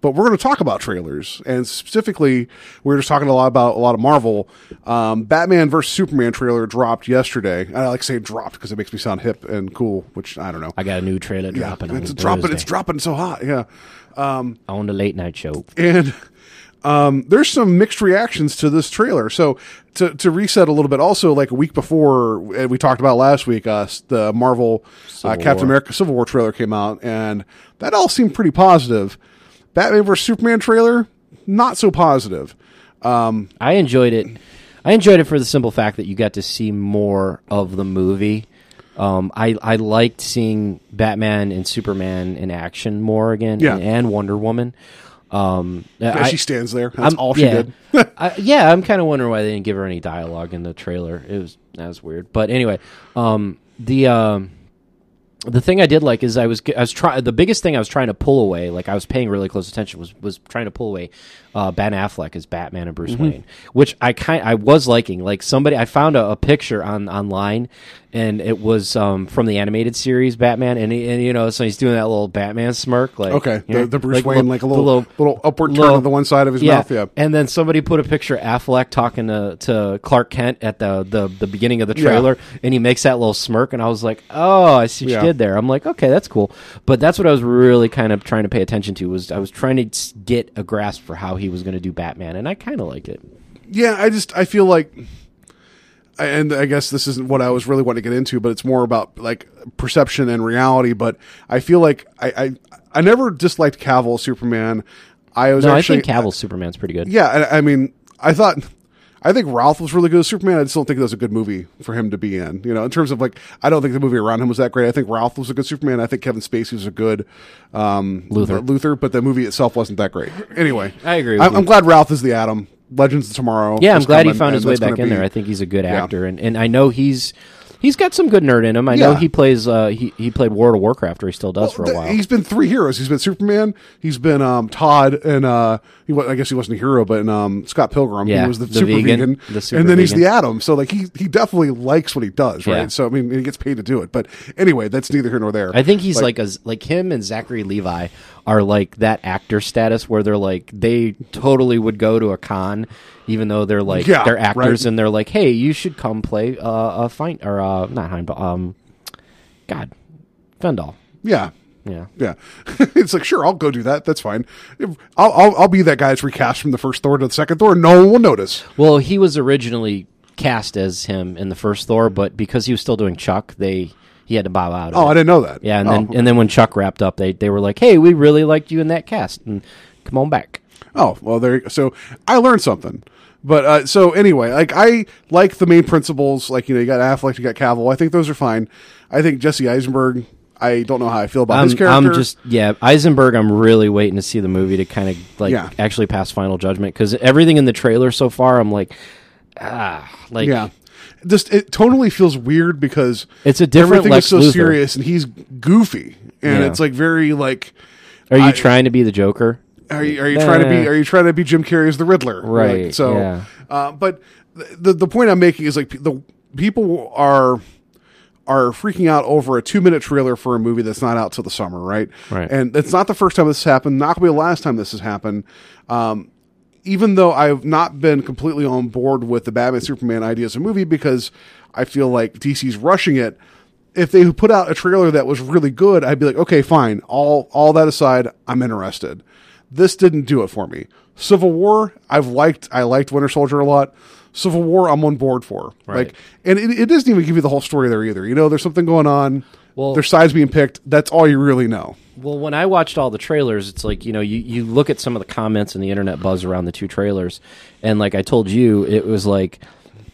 but we're going to talk about trailers, and specifically, we're just talking a lot about a lot of Marvel. Um, Batman vs Superman trailer dropped yesterday. And I like to say dropped because it makes me sound hip and cool, which I don't know. I got a new trailer yeah, dropping. it's on dropping. Thursday It's dropping so hot. Yeah. Um, on the late night show. and um, there's some mixed reactions to this trailer. So to to reset a little bit, also like a week before uh, we talked about last week, uh, the Marvel uh, Captain War. America Civil War trailer came out, and that all seemed pretty positive. Batman vs Superman trailer, not so positive. Um, I enjoyed it. I enjoyed it for the simple fact that you got to see more of the movie. Um, I I liked seeing Batman and Superman in action more again, Yeah. and, and Wonder Woman. Um, yeah, I- she stands there. That's I'm- all she yeah. did. I, yeah, I'm kind of wondering why they didn't give her any dialogue in the trailer. It was that was weird. But anyway, um, the um, the thing I did like is I was I was trying the biggest thing I was trying to pull away, like I was paying really close attention, was was trying to pull away uh, Ben Affleck as Batman and Bruce Mhm. Wayne, which I kind I was liking. Like somebody I found a, a picture on online, and it was um, from the animated series Batman, and, he, and you know so he's doing that little Batman smirk, like Okay, you know, the, the Bruce Wayne, like a the little little, upward turn little- of the one side of his mouth. Yeah, and then somebody put a picture of Affleck talking to, to Clark Kent at the, the, the beginning of the Yeah. trailer, and he makes that little smirk, and I was like, oh, I see Yeah. There. I'm like, okay, that's cool. But that's what I was really kind of trying to pay attention to was I was trying to get a grasp for how he was going to do Batman, and I kind of liked it. yeah. I just I feel like, and I guess this isn't what I was really wanting to get into, but it's more about like perception and reality. But I feel like I I, I never disliked Cavill Superman. I was no, actually I think Cavill's Superman's pretty good. Yeah, I, I mean, I thought, I think Routh was really good as Superman. I just don't think that was a good movie for him to be in. You know, in terms of like, I don't think the movie around him was that great. I think Routh was a good Superman. I think Kevin Spacey was a good um, Luthor. Luthor, but the movie itself wasn't that great. Anyway, I agree you. I'm glad Routh is the Atom. Legends of Tomorrow. Yeah, I'm glad he found his way back in be- there. I think he's a good Yeah. actor, and, and I know he's he's got some good nerd in him. I know he plays uh, he he played World of Warcraft, or he still does for a while. He's been three heroes. He's been Superman. He's been um, Todd, and uh, he I guess he wasn't a hero, but in um, Scott Pilgrim, Yeah, he was the, the super vegan, vegan, the super and then he's the Atom. So like he he definitely likes what he does, right? Yeah. So I mean, he gets paid to do it. But anyway, that's neither here nor there. I think he's like, a like him and Zachary Levi are like that actor status where they're like they totally would go to a con even though they're like Yeah, they're actors right. and they're like hey you should come play uh, a fight or uh, not Heimdall um God Fandral yeah. Yeah Yeah, it's like sure, I'll go do that. That's fine. I'll, I'll I'll be that guy that's recast from the first Thor to the second Thor. No one will notice. well he was originally cast as him in the first Thor but because he was still doing Chuck they he had to bow out of Oh, it. I didn't know that. yeah and Oh, then and then when Chuck wrapped up they they were like hey we really liked you in that cast and come on back Oh well, there. So I learned something. But uh, so anyway, like I like the main principles. Like you know, you got Affleck, you got Cavill. I think those are fine. I think Jesse Eisenberg. I don't know how I feel about I'm, his character. I'm just yeah Eisenberg. I'm really waiting to see the movie to kind of like Yeah. actually pass final judgment because everything in the trailer so far, I'm like, ah, like yeah. Just it totally feels weird because It's a different everything Lex is so Luthor. serious and he's goofy and Yeah. it's like very like. Are you I- trying to be the Joker? Are you, are you trying to be? Are you trying to be Jim Carrey as the Riddler? Right, Like, so, yeah. uh, but the the point I'm making is like the people are are freaking out over a two minute trailer for a movie that's not out till the summer, right? Right. And it's not the first time this has happened. Not gonna be the last time this has happened. Um, even though I've not been completely on board with the Batman Superman idea as a movie because I feel like DC's rushing it. If they put out a trailer that was really good, I'd be like, okay, fine. All all that aside, I'm interested. This didn't do it for me. Civil War, I've liked I liked Winter Soldier a lot. Civil War, I'm on board for. Right. Like, and it, it doesn't even give you the whole story there either. You know, there's something going on. Well- there's sides being picked. That's all you really know. Well, when I watched all the trailers, it's like you know you, you look at some of the comments and the internet buzz around the two trailers, and like I told you, it was like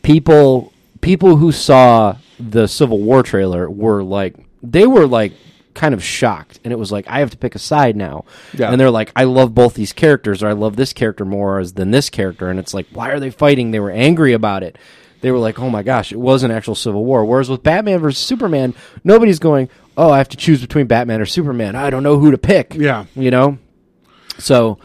people people who saw the Civil War trailer were like they were like kind of shocked, and it was like I have to pick a side now, Yeah. and they're like I love both these characters, or I love this character more than this character, and it's like why are they fighting? They were angry about it. They were like, "Oh my gosh, it was an actual civil war." Whereas with Batman versus Superman, nobody's going, "Oh, I have to choose between Batman or Superman. I don't know who to pick." Yeah. you know. So,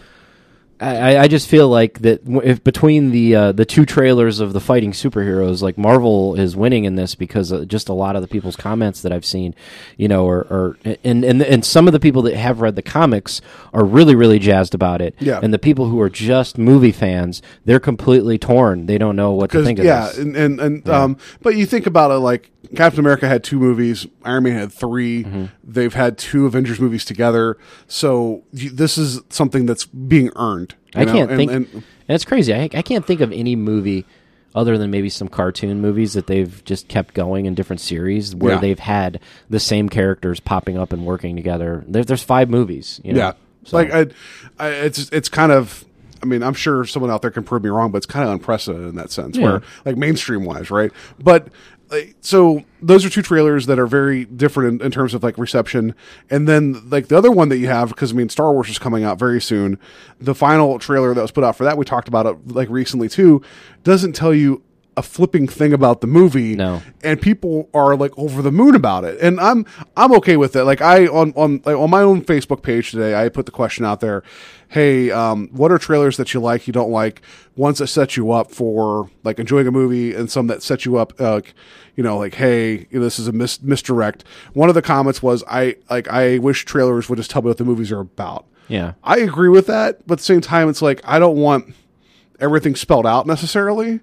I, I just feel like that if between the uh, the two trailers of the fighting superheroes, like Marvel is winning in this because uh, just a lot of the people's comments that I've seen, you know, are, are and and and some of the people that have read the comics are really really jazzed about it. Yeah. and the people who are just movie fans, they're completely torn. They don't know what to think of yeah, this. and and, and um, but you think about it like Captain America had two movies, Iron Man had 3 Mm-hmm. They've had two Avengers movies together, so you, this is something that's being earned. you I know? can't And- think, and- and, it's crazy. I, I can't think of any movie other than maybe some cartoon movies that they've just kept going in different series where Yeah. they've had the same characters popping up and working together. There, there's five movies. You know? Yeah, So- like I, I, it's it's kind of. I mean, I'm sure someone out there can prove me wrong, but it's kind of unprecedented in that sense, Yeah. where like mainstream wise, right? But so those are two trailers that are very different in, in terms of like reception, and then like the other one that you have, because I mean, Star Wars is coming out very soon. The final trailer that was put out for that, we talked about it like recently too, doesn't tell you a flipping thing about the movie No. and people are like over the moon about it and i'm i'm okay with it like i on on like, on my own facebook page today i put the question out there hey um, what are trailers that you like you don't like ones that set you up for like enjoying a movie and some that set you up uh, like you know like hey this is a mis- misdirect one of the comments was i like i wish trailers would just tell me what the movies are about Yeah. i agree with that but at the same time it's like i don't want everything spelled out necessarily.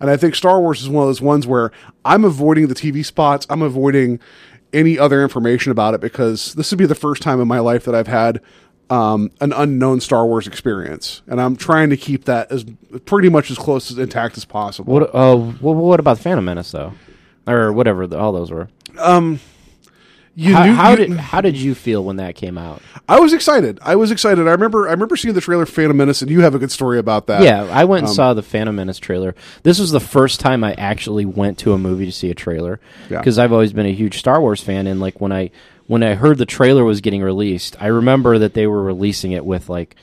And I think Star Wars is one of those ones where I'm avoiding the TV spots. I'm avoiding any other information about it because this would be the first time in my life that I've had um, an unknown Star Wars experience, and I'm trying to keep that as pretty much as close as intact as possible. What? Uh, what, what about Phantom Menace though, or whatever the, all those were? You how, knew- how you- did how did you feel when that came out? I was excited. I was excited. I remember. I remember seeing the trailer for Phantom Menace, and you have a good story about that. Yeah, I went and Um, saw the Phantom Menace trailer. This was the first time I actually went to a movie to see a trailer Yeah. because I've always been a huge Star Wars fan. And like when I when I heard the trailer was getting released, I remember that they were releasing it with like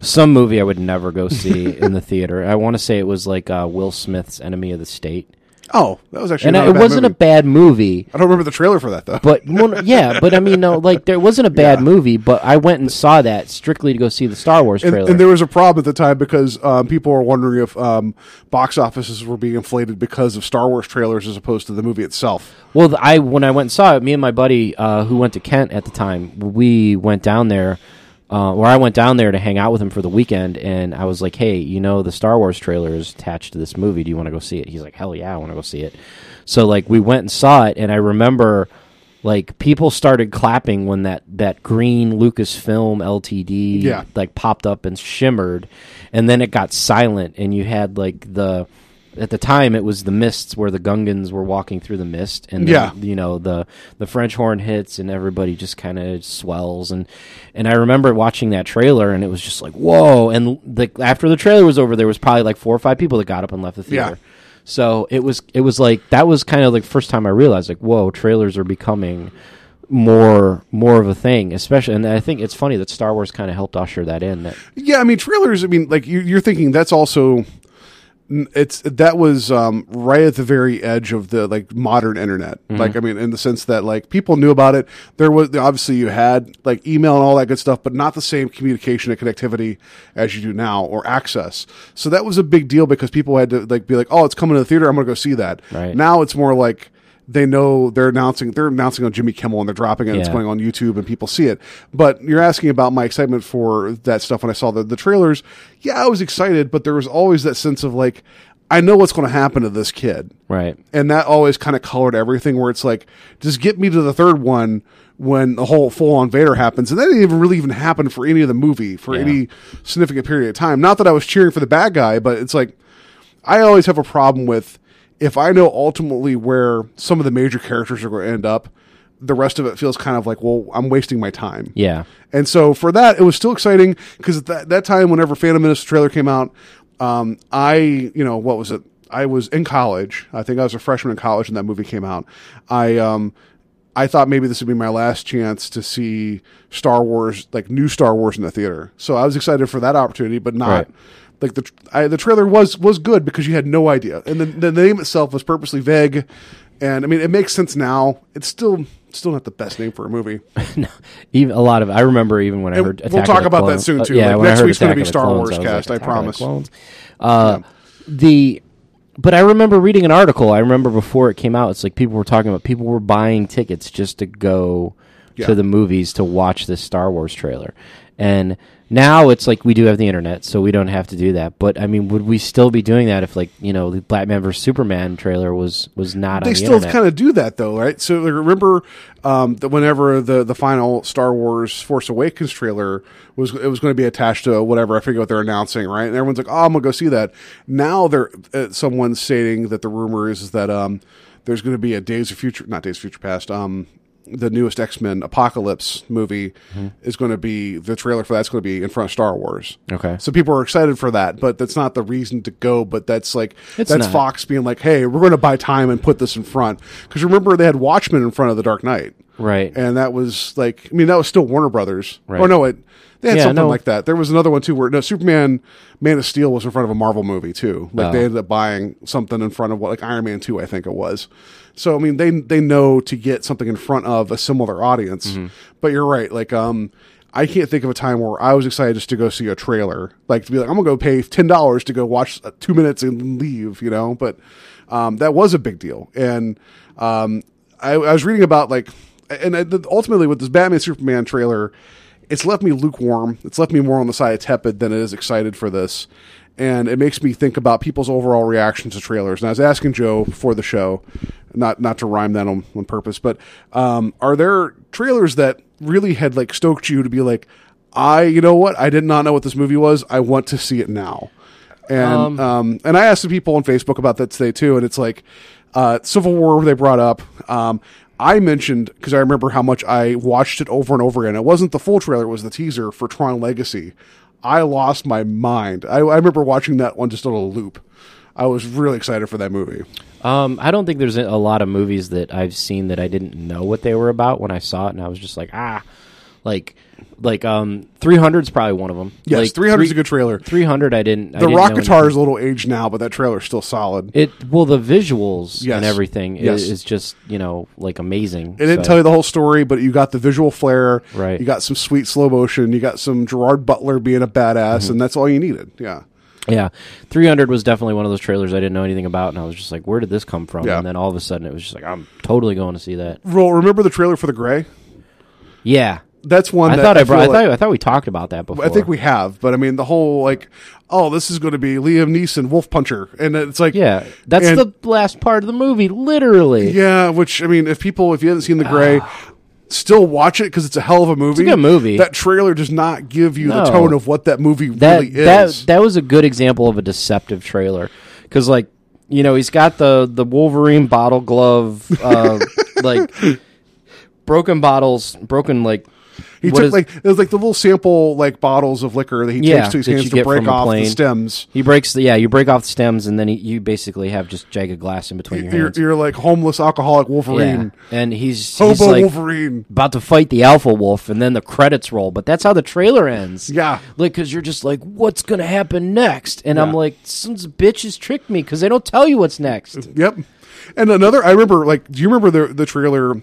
some movie I would never go see in the theater. I want to say it was like uh, Will Smith's Enemy of the State, Oh, that was actually. and it wasn't movie. a bad movie. I don't remember the trailer for that though. But well, yeah, but I mean, no, like there wasn't a bad Yeah. movie, but I went and saw that strictly to go see the Star Wars and, trailer. and there was a problem at the time because um, people were wondering if um, box offices were being inflated because of Star Wars trailers as opposed to the movie itself. Well, I when I went and saw it, me and my buddy uh, who went to Kent at the time, we went down there, uh, or I went down there to hang out with him for the weekend, and I was like, "Hey, you know, the Star Wars trailer is attached to this movie. Do you want to go see it?" He's like, "Hell yeah, I want to go see it." So like we went and saw it, and I remember like people started clapping when that that green Lucasfilm LTD Yeah. like popped up and shimmered, and then it got silent, and you had like the at the time it was the mists where the Gungans were walking through the mist, and Yeah. you know the the French horn hits, and everybody just kind of swells, and and I remember watching that trailer, and it was just like whoa, and the after the trailer was over, there was probably like four or five people that got up and left the theater. Yeah. So it was it was like that was kind of like first time I realized like whoa trailers are becoming more more of a thing especially and I think it's funny that Star Wars kind of helped usher that in that Yeah, I mean trailers. I mean, like you, you're thinking that's also it's that was um, right at the very edge of the like modern internet. Mm-hmm. Like I mean, in the sense that like people knew about it. There was obviously you had like email and all that good stuff, but not the same communication and connectivity as you do now or access. So that was a big deal because people had to like be like, oh, it's coming to the theater. I'm going to go see that. Right. Now it's more like. They know they're announcing they're announcing on Jimmy Kimmel and they're dropping it. and It's going on YouTube and people see it. But you're asking about my excitement for that stuff when I saw the, the trailers. Yeah, I was excited, but there was always that sense of like, I know what's going to happen to this kid. right And that always kind of colored everything where it's like, just get me to the third one when the whole full on Vader happens. And that didn't even really even happen for any of the movie for Yeah. any significant period of time. Not that I was cheering for the bad guy, but it's like, I always have a problem with if I know ultimately where some of the major characters are going to end up, the rest of it feels kind of like, well, I'm wasting my time. Yeah. And so for that, it was still exciting because at that, that time, whenever Phantom Menace trailer came out, um, I, you know, what was it? I was in college. I think I was a freshman in college when that movie came out. I, um, I thought maybe this would be my last chance to see Star Wars, like new Star Wars in the theater. So I was excited for that opportunity, but not Right. Like the I, the trailer was was good because you had no idea, and the, the name itself was purposely vague. And I mean, it makes sense now. It's still still not the best name for a movie. Even a lot of I remember even when I And heard we'll Attack of talk about that Clones- soon, uh, too. yeah, Like, next week's gonna be Star Clones, Wars I cast, I Attack the promise. Uh, The but I remember reading an article. I remember before it came out. It's like people were talking about people were buying tickets just to go Yeah. to the movies to watch this Star Wars trailer, and now it's like we do have the internet, so we don't have to do that. But I mean, would we still be doing that if like you know the Batman vs Superman trailer was was not they on the internet? They still kind of do that though, right? So like, remember um, that whenever the the final Star Wars Force Awakens trailer was it was going to be attached to whatever I forget what they're announcing, right? And everyone's like, "Oh, I'm gonna go see that." Now they're uh, someone's stating that the rumor is that um, there's going to be a Days of Future, not Days of Future Past, um, the newest X Men Apocalypse movie Mm-hmm. is going to be the trailer for that's going to be in front of Star Wars. Okay. so people are excited for that, but that's not the reason to go. But that's like It's that's not. Fox being like, "Hey, we're going to buy time and put this in front." Because remember, they had Watchmen in front of the Dark Knight, Right. And that was like, I mean, that was still Warner Brothers, Right. or no, it they had Yeah, something no. like that. There was another one too, where no, Superman, Man of Steel was in front of a Marvel movie too. Like Oh. they ended up buying something in front of what, like Iron Man two, I think it was. So I mean, they they know to get something in front of a similar audience. Mm-hmm. But you're right, like um. I can't think of a time where I was excited just to go see a trailer, like to be like, I'm gonna go pay ten dollars to go watch uh, two minutes and leave, you know. But um, that was a big deal, and um, I, I was reading about like, and I, ultimately with this Batman Superman trailer, it's left me lukewarm. It's left me more on the side of tepid than it is excited for this, and it makes me think about people's overall reactions to trailers. And I was asking Joe before the show, not not to rhyme that on, on purpose, but um, are there trailers that really had like stoked you to be like, I, you know what, I did not know what this movie was. I want to see it now. And um, and I asked some people on Facebook about that today too, and it's like uh, Civil War they brought up. Um, I mentioned because I remember how much I watched it over and over again. It wasn't the full trailer; it was the teaser for Tron Legacy. I lost my mind. I, I remember watching that one just on a loop. I was really excited for that movie. Um, I don't think there's a lot of movies that I've seen that I didn't know what they were about when I saw it, and I was just like, ah, like, like um, 300 is probably one of them. Yes, like, 300 is a good trailer. 300, I didn't. I The didn't rock guitar is a little aged now, but that trailer's still solid. It well, the visuals Yes. and everything Yes. is, is just you know like amazing. It didn't So- tell you the whole story, but you got the visual flair. Right. You got some sweet slow motion. You got some Gerard Butler being a badass, Mm-hmm. and that's all you needed. Yeah. Yeah, 300 was definitely one of those trailers I didn't know anything about, and I was just like, where did this come from? Yeah. And then all of a sudden, it was just like, I'm totally going to see that. Well, remember the trailer for The Grey? Yeah, That's one I that thought I, feel brought, I like- thought I thought we talked about that before. I think we have, but I mean the whole like, oh, this is going to be Liam Neeson, Wolf Puncher, and it's like, Yeah, that's and- the last part of the movie, literally. yeah. Which I mean, if people, if you haven't seen The Grey, still watch it because it's a hell of a movie. a good movie. That trailer does not give you the tone of what that movie that really that is. that was a good example of a deceptive trailer because like you know he's got the the Wolverine bottle glove uh, like broken bottles broken like he what took is- like it was like the little sample like bottles of liquor that he Yeah, takes to his hands to break off the stems. he breaks the yeah you break off the stems and then he, you basically have just jagged glass in between your You're, hands you're like homeless alcoholic yeah Wolverine, and he's, hobo he's like Wolverine. about to fight the alpha wolf and then the credits roll but that's how the trailer ends Yeah. like because you're just like what's gonna happen next and i'm like of bitches tricked me because they don't tell you what's next Yep. And another, I remember, like, do you remember the the trailer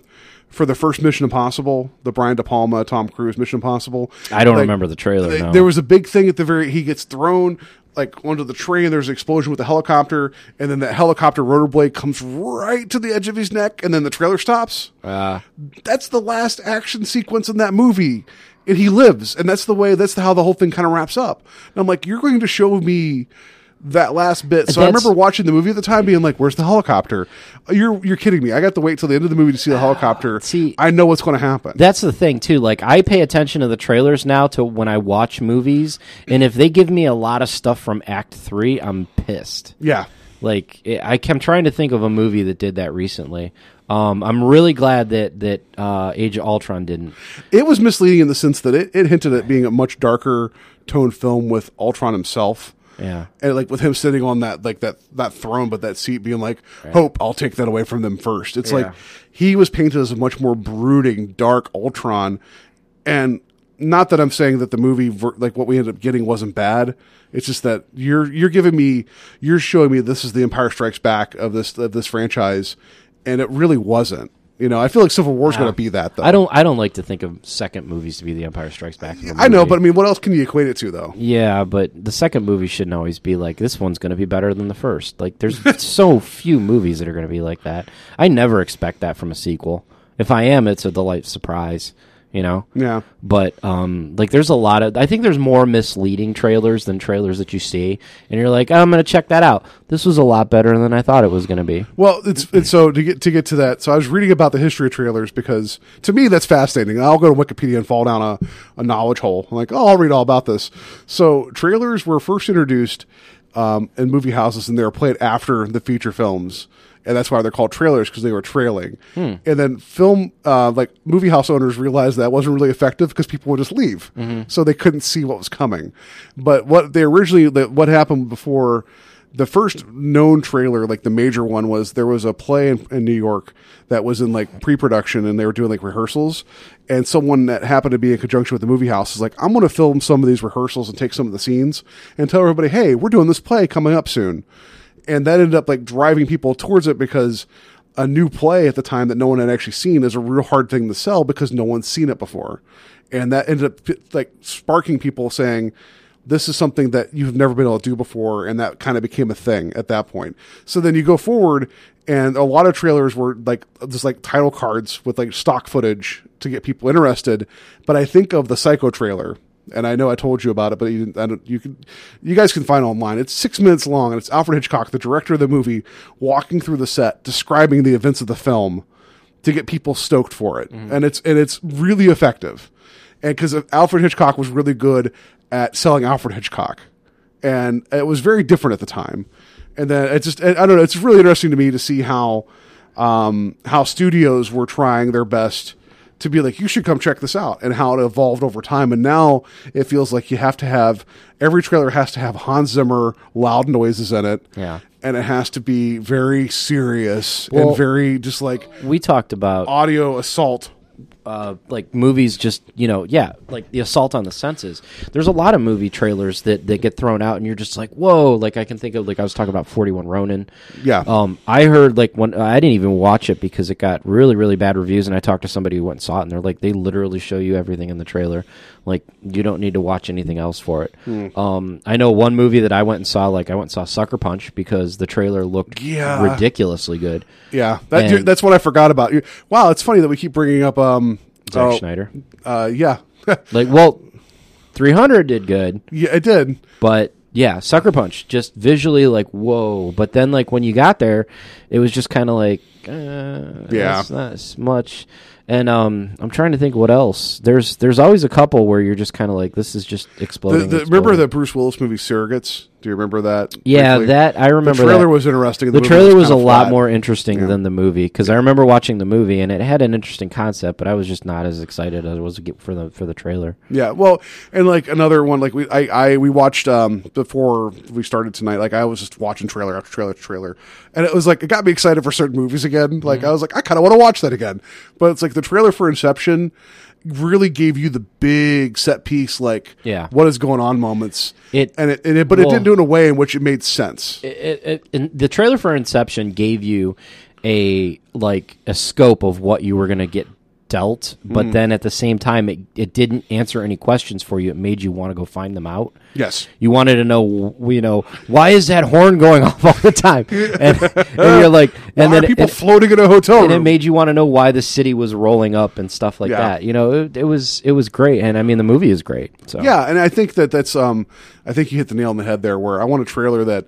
for the first Mission Impossible, the Brian De Palma, Tom Cruise Mission Impossible? I don't Like, remember the trailer. th- no. There was a big thing at the very. He gets thrown like onto the train. And there's an explosion with the helicopter, and then that helicopter rotor blade comes right to the edge of his neck, and then the trailer stops. Uh, That's the last action sequence in that movie. And he lives, and that's the way. That's how the whole thing kind of wraps up. And I'm like, you're going to show me that last bit. So I remember watching the movie at the time, being like, "Where's the helicopter?" You're you're kidding me. I got to wait till the end of the movie to see the helicopter. See- I know what's going to happen. That's the thing too. Like I pay attention to the trailers now to when I watch movies, and if they give me a lot of stuff from Act Three, I'm pissed. yeah, Like I, I'm trying to think of a movie that did that recently. Um, I'm really glad that that uh, Age of Ultron didn't. it was misleading in the sense that it, it hinted at being a much darker tone film with Ultron himself. Yeah. and like with him sitting on that like that that throne, but that seat being like, "Hope, I'll take that away from them first. It's like he was painted as a much more brooding, dark Ultron, and not that I'm saying that the movie like what we ended up getting wasn't bad. It's just that you're you're giving me you're showing me this is the Empire Strikes Back of this of this franchise, and it really wasn't. You know, I feel like Civil War* War's going to be that though. I don't. I don't like to think of second movies to be The Empire Strikes Back. I know, but I mean, what else can you equate it to though? Yeah, but the second movie shouldn't always be like this one's going to be better than the first. Like there's so few movies that are going to be like that. I never expect that from a sequel. If I am, it's a delight surprise, you know. Yeah. But um like there's a lot of I think there's more misleading trailers than trailers that you see and you're like, oh, "I'm going to check that out. This was a lot better than I thought it was going to be." Well, it's, it's so to get to get to that. So I was reading about the history of trailers because to me that's fascinating. I'll go to Wikipedia and fall down a, a knowledge hole. I'm like, oh, I'll read all about this. So trailers were first introduced um, in movie houses, and they were played after the feature films, and that's why they're called trailers because they were trailing. And then film, uh, like movie house owners, realized that wasn't really effective because people would just leave, so they couldn't see what was coming. But what they originally, what happened before the first known trailer, like the major one, was there was a play in, in New York that was in like pre-production, and they were doing like rehearsals. And someone that happened to be in conjunction with the movie house is like, "I'm going to film some of these rehearsals and take some of the scenes and tell everybody, hey, we're doing this play coming up soon." And that ended up like driving people towards it because a new play at the time that no one had actually seen is a real hard thing to sell because no one's seen it before. And that ended up like sparking people saying, this is something that you've never been able to do before and that kind of became a thing at that point so then you go forward and a lot of trailers were like just like title cards with like stock footage to get people interested but i think of the psycho trailer and i know i told you about it but you, I don't, you can you guys can find it online it's six minutes long and it's alfred hitchcock the director of the movie walking through the set describing the events of the film to get people stoked for it, and it's and it's really effective. And because Alfred Hitchcock was really good at selling Alfred Hitchcock, and it was very different at the time. And then it's just I don't know. It's really interesting to me to see how um, how studios were trying their best to be like you should come check this out and how it evolved over time and now it feels like you have to have every trailer has to have Hans Zimmer loud noises in it Yeah. and it has to be very serious Well- and very just like We talked about audio assault. Uh, like movies just you know yeah like the assault on the senses. There's a lot of movie trailers that, that get thrown out and you're just like whoa like i can think of like i was talking about 41 ronin. Yeah. um i heard like when i didn't even watch it because it got really really bad reviews and i talked to somebody who went and saw it and they're like they literally show you everything in the trailer like you don't need to watch anything else for it Hmm. um i know one movie that i went and saw like i went and saw sucker punch because the trailer looked Yeah. ridiculously good Yeah, that, that's what I forgot about. Wow, it's funny that we keep bringing up. Um, Zack oh, Snyder. Uh, yeah, like well 300 did good yeah, it did. But yeah, Sucker Punch, just visually like whoa. But then like when you got there, it was just kind of like uh, Yeah. not as much. And um, I'm trying to think what else. There's there's always a couple where you're just kind of like this is just The, exploding. remember the Bruce Willis movie Surrogates? Do you remember that? Yeah, briefly? that I remember. The trailer that. was interesting. The, movie trailer was a kinda lot flat. more interesting than the movie because I remember watching the movie and it had an interesting concept, but I was just not as excited as I was for the for the trailer. Yeah, well, and like another one, like we, I, I, we watched um before we started tonight. Like I was just watching trailer after trailer after trailer, and it was like it got me excited for certain movies again. Like Mm-hmm. I was like, I kind of want to watch that again. But it's like the trailer for Inception really gave you the big set piece, like Yeah. what is going on moments. It- and it, and it but it didn't do it in a way in which it made sense. it, it, it, the trailer for Inception gave you a like a scope of what you were going to get dealt, but Mhm. then at the same time, it, it didn't answer any questions for you. It made you want to go find them out. Yes. You wanted to know, you know, why is that horn going off all the time? And, and you're like, and Why then are people it, floating in a hotel and it made you want to know why the city was rolling up and stuff like Yeah. that. You know, it, it was it was great, and I mean, the movie is great. So Yeah, and I think that that's um I think you hit the nail on the head there where I want a trailer that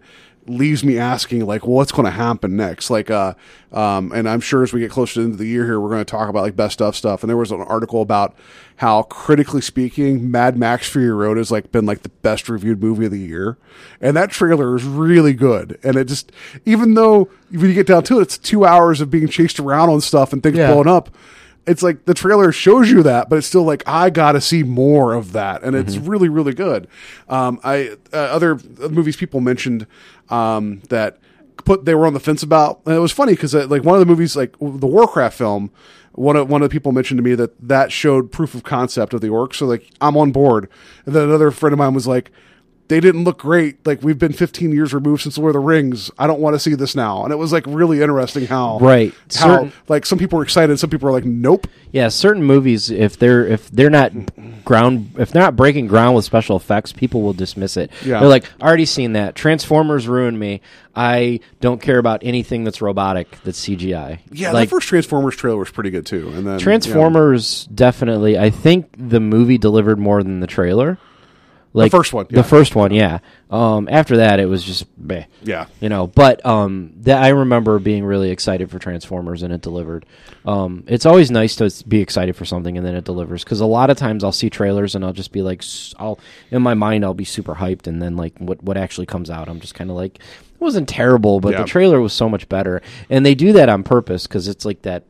leaves me asking like well, what's going to happen next like uh um and i'm sure as we get closer to the end of the year here we're going to talk about like best stuff stuff and there was an article about how critically speaking mad max fury road has like been like the best reviewed movie of the year and that trailer is really good and it just even though when you get down to it it's two hours of being chased around on stuff and things Yeah. blowing up it's like the trailer shows you that, but it's still like I gotta see more of that, and it's Mm-hmm. really really good. Um, I uh, other movies people mentioned um, that put they were on the fence about, and it was funny because uh, like one of the movies like the Warcraft film. One of one of the people mentioned to me that that showed proof of concept of the orcs, so like I'm on board. And then another friend of mine was like, they didn't look great. Like we've been 15 years removed since Lord of the Rings. I don't want to see this now. And it was like really interesting how Right. how Certain- like some people were excited, some people were like, nope. Yeah, certain movies if they're if they're not ground if they're not breaking ground with special effects, people will dismiss it. Yeah. They're like, I already seen that. Transformers ruined me. I don't care about anything that's robotic, that's CGI. Yeah, like the first Transformers trailer was pretty good too. And then Transformers definitely I think the movie delivered more than the trailer. Like first one, yeah. The first one, yeah. Um, after that, it was just meh. Yeah. you know. But um, that I remember being really excited for Transformers, and it delivered. Um, it's always nice to be excited for something, and then it delivers. Because a lot of times I'll see trailers, and I'll just be like, I'll in my mind I'll be super hyped, and then like what what actually comes out, I'm just kind of like, it wasn't terrible, but Yeah. the trailer was so much better, and they do that on purpose because it's like that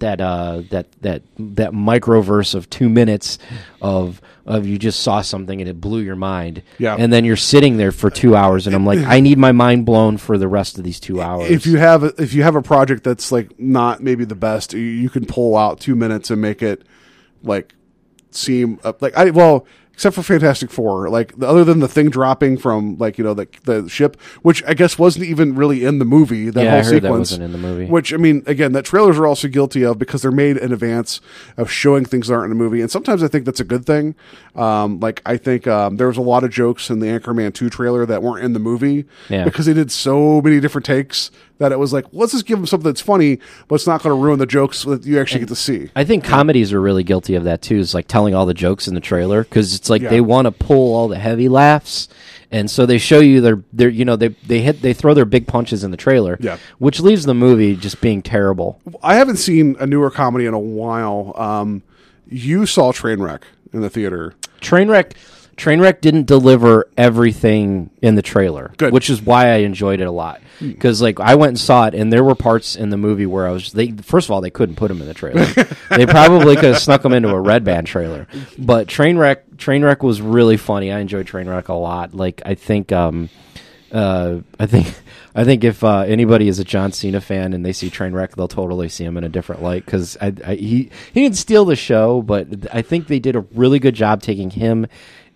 that uh that that that microverse of two minutes of of you just saw something and it blew your mind Yeah. and then you're sitting there for two hours and i'm like i need my mind blown for the rest of these two hours if you have if you have a project that's like not maybe the best, you, can pull out two minutes and make it like seem uh, like I well. Except for Fantastic Four, like the- other than the thing dropping from like you know the the ship, which I guess wasn't even really in the movie. That Yeah, whole I heard that wasn't in the movie. Which I mean, again, that trailers are also guilty of because they're made in advance of showing things that aren't in the movie, and sometimes I think that's a good thing. Um, like I think um, there was a lot of jokes in the Anchorman two trailer that weren't in the movie Yeah. because they did so many different takes that it was like, let's just give them something that's funny, but it's not going to ruin the jokes that you actually get to see. I think comedies are really guilty of that too. Is like telling all the jokes in the trailer because it's like Yeah. they want to pull all the heavy laughs, and so they show you their their you know they they hit they throw their big punches in the trailer, Yeah. which leaves the movie just being terrible. I haven't seen a newer comedy in a while. Um, you saw Trainwreck in the theater. Trainwreck Trainwreck didn't deliver everything in the trailer, Good. which is why I enjoyed it a lot. Because like I went and saw it, and there were parts in the movie where I was they first of all they couldn't put them in the trailer. they probably could have snuck them into a red band trailer. But Trainwreck Trainwreck was really funny. I enjoyed Trainwreck a lot. Like I think um uh I think I think if uh, anybody is a John Cena fan and they see Trainwreck, they'll totally see him in a different light because I, I, he he didn't steal the show, but I think they did a really good job taking him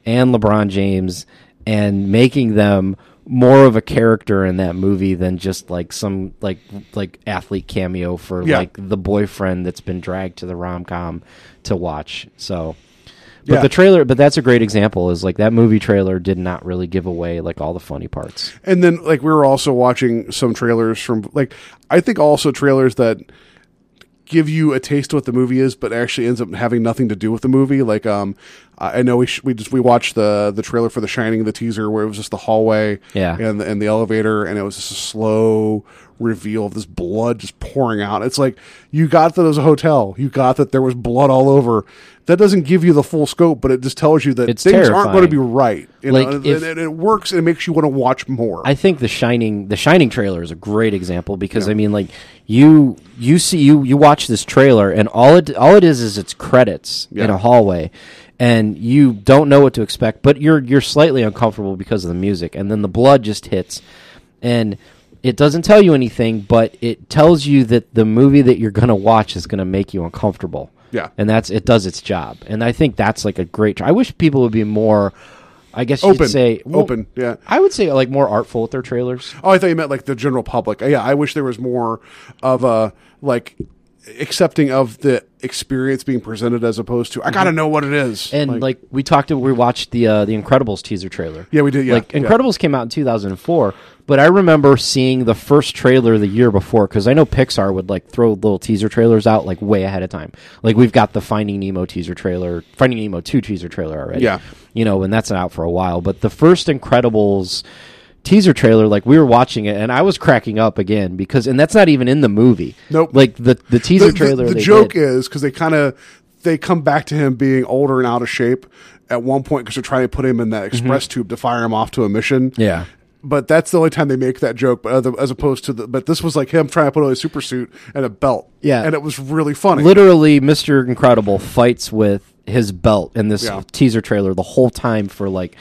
and LeBron James and making them more of a character in that movie than just like some like like athlete cameo for Yeah. like the boyfriend that's been dragged to the rom com to watch. So. But Yeah. the trailer, but that's a great example. Is like that movie trailer did not really give away like all the funny parts. And then like we were also watching some trailers from like I think also trailers that give you a taste of what the movie is, but actually ends up having nothing to do with the movie. Like um, I know we sh- we just we watched the the trailer for The Shining, the teaser where it was just the hallway, Yeah. and the, and the elevator, and it was just a slow reveal of this blood just pouring out. It's like you got that it was a hotel, you got that there was blood all over. That doesn't give you the full scope, but it just tells you that It's things aren't going to be right. You Like, know, if- and it works and it makes you want to watch more. I think the Shining, the Shining trailer is a great example because I mean, like you you see you you watch this trailer and all it all it is is it's credits in a hallway, and you don't know what to expect, but you're you're slightly uncomfortable because of the music, and then the blood just hits, and it doesn't tell you anything, but it tells you that the movie that you're gonna watch is gonna make you uncomfortable. Yeah. and that's it does its job, and I think that's like a great. Tr- I wish people would be more. I guess Open. you'd say well, Open, yeah. I would say like more artful with their trailers. Oh, I thought you meant like the general public. Yeah, I wish there was more of a like accepting of the experience being presented as opposed to I got to know what it is. And like, we talked, we watched the uh, the Incredibles teaser trailer. Yeah, we did, yeah, like yeah. Incredibles came out in 2004, but I remember seeing the first trailer the year before because I know Pixar would like throw little teaser trailers out like way ahead of time. Like we've got the Finding Nemo teaser trailer, Finding Nemo two teaser trailer already. Yeah. you know, and that's out for a while. But the first Incredibles teaser trailer like we were watching it and I was cracking up again because and that's not even in the movie. Nope. Like the the teaser the, the- trailer The, they joke did- is because they kind of they come back to him being older and out of shape at one point because they're trying to put him in that express tube to fire him off to a mission. Mm-hmm. Yeah. But that's the only time they make that joke, but other, as opposed to the. But this was like him trying to put on a super suit and a belt. Yeah. and it was really funny. literally Mr. Incredible fights with his belt in this Yeah. teaser trailer the whole time for like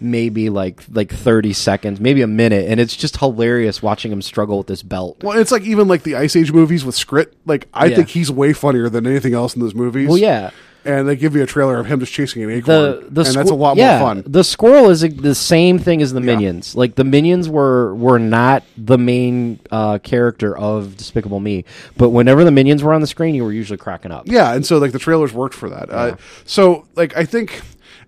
maybe like like 30 seconds, maybe a minute and it's just hilarious watching him struggle with this belt. Well, it's like even like the Ice Age movies with Scrat. Like I Yeah. think he's way funnier than anything else in those movies. Well, yeah. and they give you a trailer of him just chasing an acorn, The the and that's a lot yeah, more fun. The squirrel is the same thing as the minions. Like the minions were were not the main uh, character of Despicable Me, but whenever the minions were on the screen, you were usually cracking up. Yeah, and so like the trailers worked for that. Uh, so like I think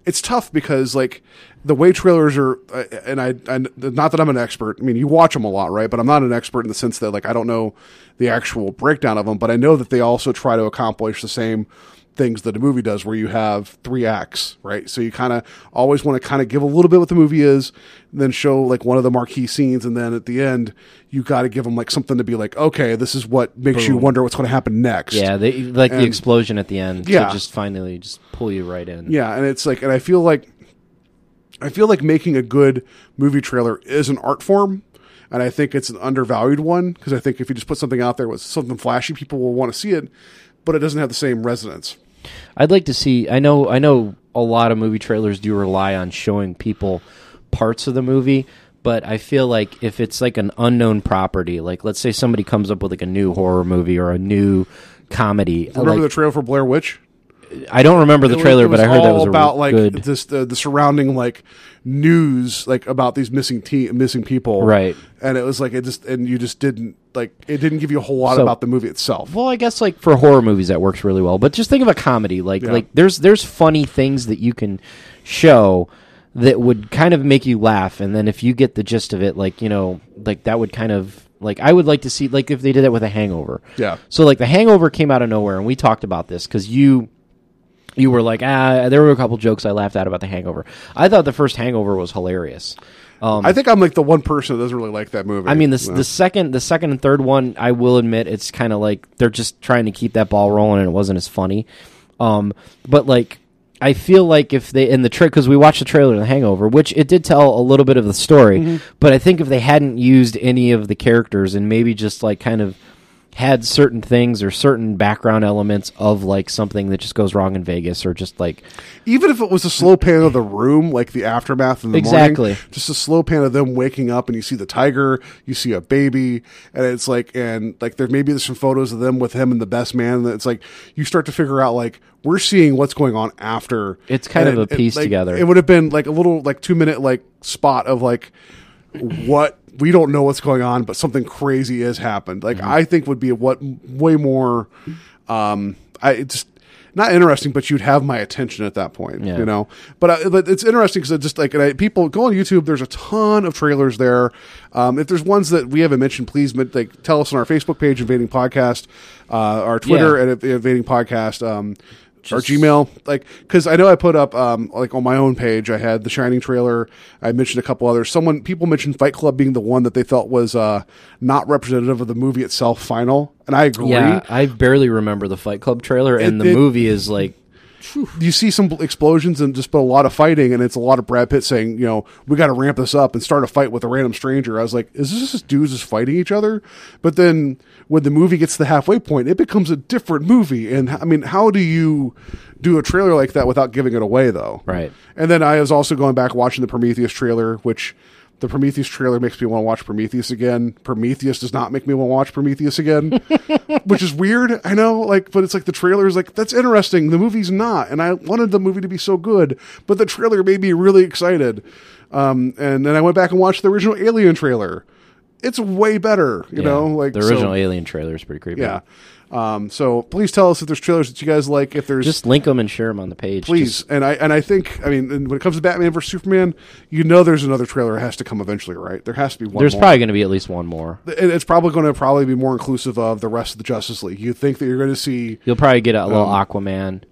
it's tough because like the way trailers are, uh, and I, I not that I'm an expert. I mean, you watch them a lot, right? But I'm not an expert in the sense that like I don't know the actual breakdown of them, but I know that they also try to accomplish the same things that a movie does where you have three acts right so you kind of always want to kind of give a little bit what the movie is then show like one of the marquee scenes and then at the end you got to give them like something to be like okay this is what makes you wonder what's going to happen next Yeah, they like the explosion at the end Yeah. to just finally just pull you right in. Yeah, and it's like, and I feel like, I feel like making a good movie trailer is an art form, and I think it's an undervalued one because I think if you just put something out there with something flashy, people will want to see it, but it doesn't have the same resonance. I'd like to see. I know. I know a lot of movie trailers do rely on showing people parts of the movie, but I feel like if it's like an unknown property, like let's say somebody comes up with like a new horror movie or a new comedy. Remember like- the trailer for Blair Witch? I don't remember the trailer, but I heard that was a about like good. this the, the surrounding like news like about these missing te- missing people, Right. And it was like it just and you just didn't like it didn't give you a whole lot So- about the movie itself. Well, I guess like for horror movies that works really well. But just think of a comedy. Like Yeah. like there's there's funny things that you can show that would kind of make you laugh and then if you get the gist of it like, you know, like that would kind of like I would like to see like if they did that with a hangover. Yeah. So like the hangover came out of nowhere and we talked about this cuz you you were like, ah, there were a couple jokes I laughed at about the hangover. I thought the first hangover was hilarious. Um, I think I'm like the one person that doesn't really like that movie. I mean, the the second the second and third one, I will admit, it's kind of like they're just trying to keep that ball rolling, and it wasn't as funny. Um, but like, I feel like if they in the trick because we watched the trailer of The Hangover, which it did tell a little bit of the story, Mm-hmm. but I think if they hadn't used any of the characters and maybe just like kind of had certain things or certain background elements of like something that just goes wrong in Vegas or just like even if it was a slow pan of the room, like the aftermath in the Exactly. morning, just a slow pan of them waking up, and you see the tiger, you see a baby, and it's like, and like there maybe there's some photos of them with him and the best man. And it's like you start to figure out like we're seeing what's going on after. It's kind And of a piece like, together. It would have been like a little like two minute like spot of like what we don't know what's going on, but something crazy has happened. Mm-hmm. Like I think would be what way more. Um, I it's not interesting, but you'd have my attention at that point. Yeah. You know, but uh, but it's interesting because just like and I, people go on YouTube. There's a ton of trailers there. Um, if there's ones that we haven't mentioned, please like tell us on our Facebook page, Invading Podcast, uh, our Twitter Yeah. at Invading Podcast. Um, our Gmail, like, because I know I put up, um, like on my own page, I had the Shining trailer. I mentioned a couple others. Someone, people mentioned Fight Club being the one that they felt was uh, not representative of the movie itself. Final, and I agree. yeah, I barely remember the Fight Club trailer, and It- the it- movie is like you see some explosions and just but a lot of fighting, and it's a lot of Brad Pitt saying, you know, we got to ramp this up and start a fight with a random stranger. I was like, is this just dudes just fighting each other? But then when the movie gets to the halfway point, it becomes a different movie. And I mean, how do you do a trailer like that without giving it away, though? Right. And then I was also going back watching the Prometheus trailer, which the Prometheus trailer makes me want to watch Prometheus again. Prometheus does not make me want to watch Prometheus again, which is weird. I know, like, but it's like the trailer is like that's interesting. The movie's not, and I wanted the movie to be so good, but the trailer made me really excited. Um, and then I went back and watched the original Alien trailer. It's way better, you yeah, know, like the so- original Alien trailer is pretty creepy. yeah. Um, so please tell us if there's trailers that you guys like. If there's Just link them and share them on the page. please, Just- and I and I think I mean when it comes to Batman versus Superman, you know there's another trailer that has to come eventually, right? There has to be one. there's more. probably going to be at least one more. And it's probably going to probably be more inclusive of the rest of the Justice League. You think that you're going to see, You'll probably get a little Um, Aquaman.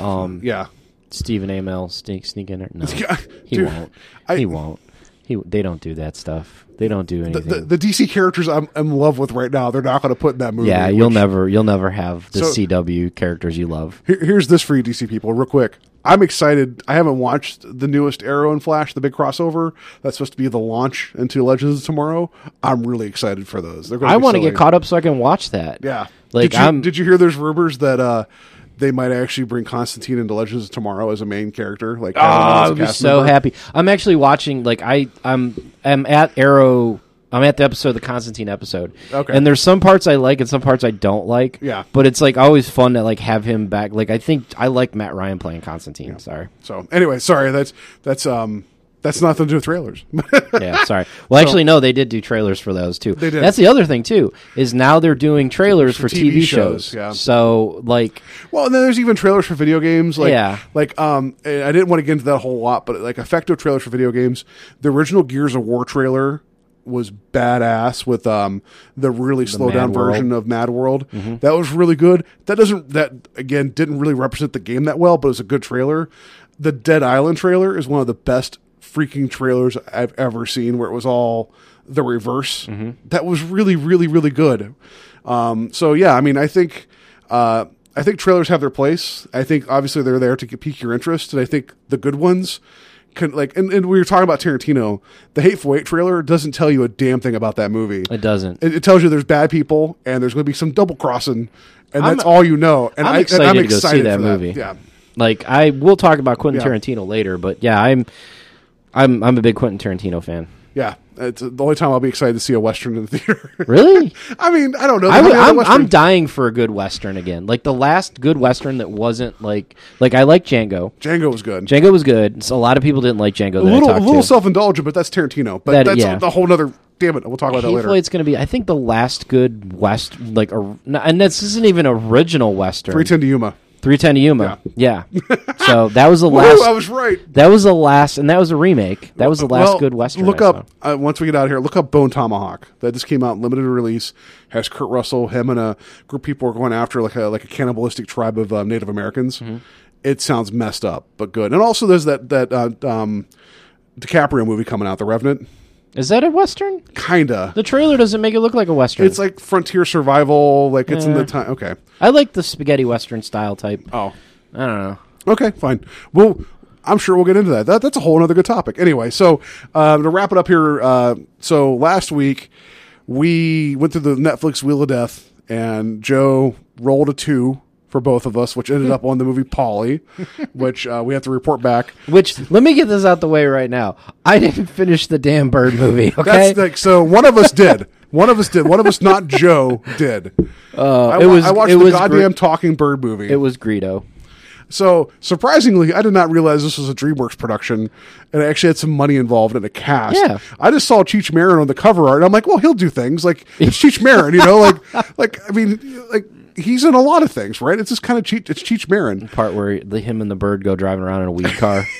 Um, yeah, Stephen Amell sneak sneak in there. No, he won't. I- he won't. He. They don't do that stuff. They don't do anything. the, the DC characters I'm, I'm in love with right now. They're not going to put in that movie. yeah, you'll which- never. You'll never have the So- CW characters you love. Here, here's this for you, DC people, real quick. I'm excited. I haven't watched the newest Arrow and Flash, the big crossover. That's supposed to be the launch into Legends of Tomorrow. I'm really excited for those. I want to get caught up so I can watch that. Yeah. Like did you, I'm. did you hear there's rumors that uh, they might actually bring Constantine into Legends of Tomorrow as a main character? Like, Oh, I would be so member? happy. I'm actually watching. Like I, I'm, I'm at Arrow. I'm at the episode, the Constantine episode. Okay. And there's some parts I like and some parts I don't like. Yeah. But it's like always fun to like have him back. Like I think I like Matt Ryan playing Constantine. Sorry. So anyway, sorry. That's that's um that's nothing to do with trailers. Yeah. Sorry. Well, actually, no. They did do trailers for those too. They did. That's the other thing too. Is now they're doing trailers for, For TV TV, shows, shows. yeah. So like, Well, and then there's even trailers for video games. Like, Yeah. like um, I didn't want to get into that whole lot, but like effective trailers for video games. The original Gears of War trailer was badass with um the really slow down Mad World. version of Mad World. That was really good. That doesn't that again didn't really represent the game that well, but it was a good trailer. The Dead Island trailer is one of the best freaking trailers I've ever seen, where it was all the reverse. That was really, really, really good. Um, so yeah, I mean, I think uh, I think trailers have their place. I think obviously they're there to pique your interest, and I think the good ones can like. And, and we were talking about Tarantino. The Hateful Eight trailer doesn't tell you a damn thing about that movie. it doesn't. It, it tells you there's bad people and there's going to be some double crossing, and I'm- that's all you know. And I'm I, excited, and I'm to go see that for movie. Yeah, Like I will talk about Quentin Yeah. Tarantino later, but yeah, I'm, I'm, I'm a big Quentin Tarantino fan. yeah. It's the only time I'll be excited to see a western in the theater. Really? I mean, I don't know. I would, I'm, I'm dying for a good western again. Like the last good western that wasn't like like I like Django. Django was good. Django was good. So a lot of people didn't like Django. a little, a little self indulgent, but that's Tarantino. But That- that's yeah. a, whole other. Damn it, we'll talk about that later. Ledger's going to be, I think, the last good west like, a, and this isn't even original western. Three ten to Yuma. 310 to Yuma. Yeah. so that was the last. I was right. that was the last, and that was a remake. That was the last Well, good western. Look I up uh, once we get out of here. Look up Bone Tomahawk. That just came out limited release. Has Kurt Russell. Him and a group of people are going after like a like a cannibalistic tribe of um, Native Americans. Mm-hmm. It sounds messed up, but good. And also, there's that that uh, um, DiCaprio movie coming out, The Revenant. Is that a western? Kinda. The trailer doesn't make it look like a western. It's like frontier survival. Like it's in the time. Okay. I like the spaghetti western style type. Oh. I don't know. Okay, fine. Well, I'm sure we'll get into that. that that's a whole other good topic. Anyway, so uh, to wrap it up here, uh, so last week we went through the Netflix Wheel of Death, and Joe rolled a two for both of us, which ended up on the movie Polly, which uh, we have to report back. Which let me get this out the way right now. I didn't finish the damn bird movie. Okay, That's like so. One of us did. One of us did. One of us, not Joe, did. uh, I, it was I watched it the was goddamn Gre- talking bird movie. it was Greedo. So surprisingly, I did not realize this was a DreamWorks production, and it actually had some money involved in a cast. Yeah. I just saw Cheech Marin on the cover art, and I'm like, well, he'll do things like it's Cheech Marin, you know, like, like I mean, like he's in a lot of things, right? It's just kind of Cheech. It's Cheech Marin. Part where the him and the bird go driving around in a weed car.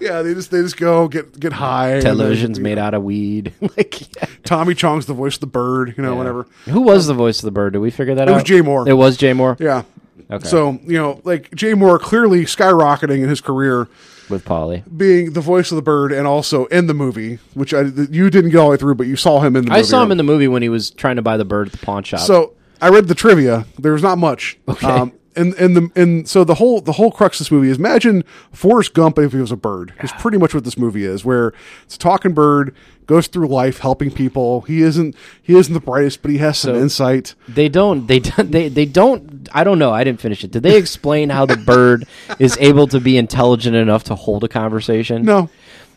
Yeah, they just they just go get get high. and then, Television's made know, out of weed. like, yeah. Tommy Chong's the voice of the bird, you know, whatever. Who was the voice of the bird? Did we figure that It out? It was Jay Mohr. It was Jay Mohr. Yeah. Okay. So you know, like Jay Mohr clearly skyrocketing in his career. with Polly. being the voice of the bird and also in the movie, which I you didn't get all the way through, but you saw him in the movie. I saw him in the movie when he was trying to buy the bird at the pawn shop. So I read the trivia. There's not much. Okay. Um, and and the and so the whole the whole crux of this movie is imagine Forrest Gump if he was a bird. Is pretty much what this movie is, where it's a talking bird goes through life helping people. He isn't he isn't the brightest, but he has some So- insight. They don't. They don't. They they don't. I don't know. I didn't finish it. Did they explain how the bird is able to be intelligent enough to hold a conversation? No,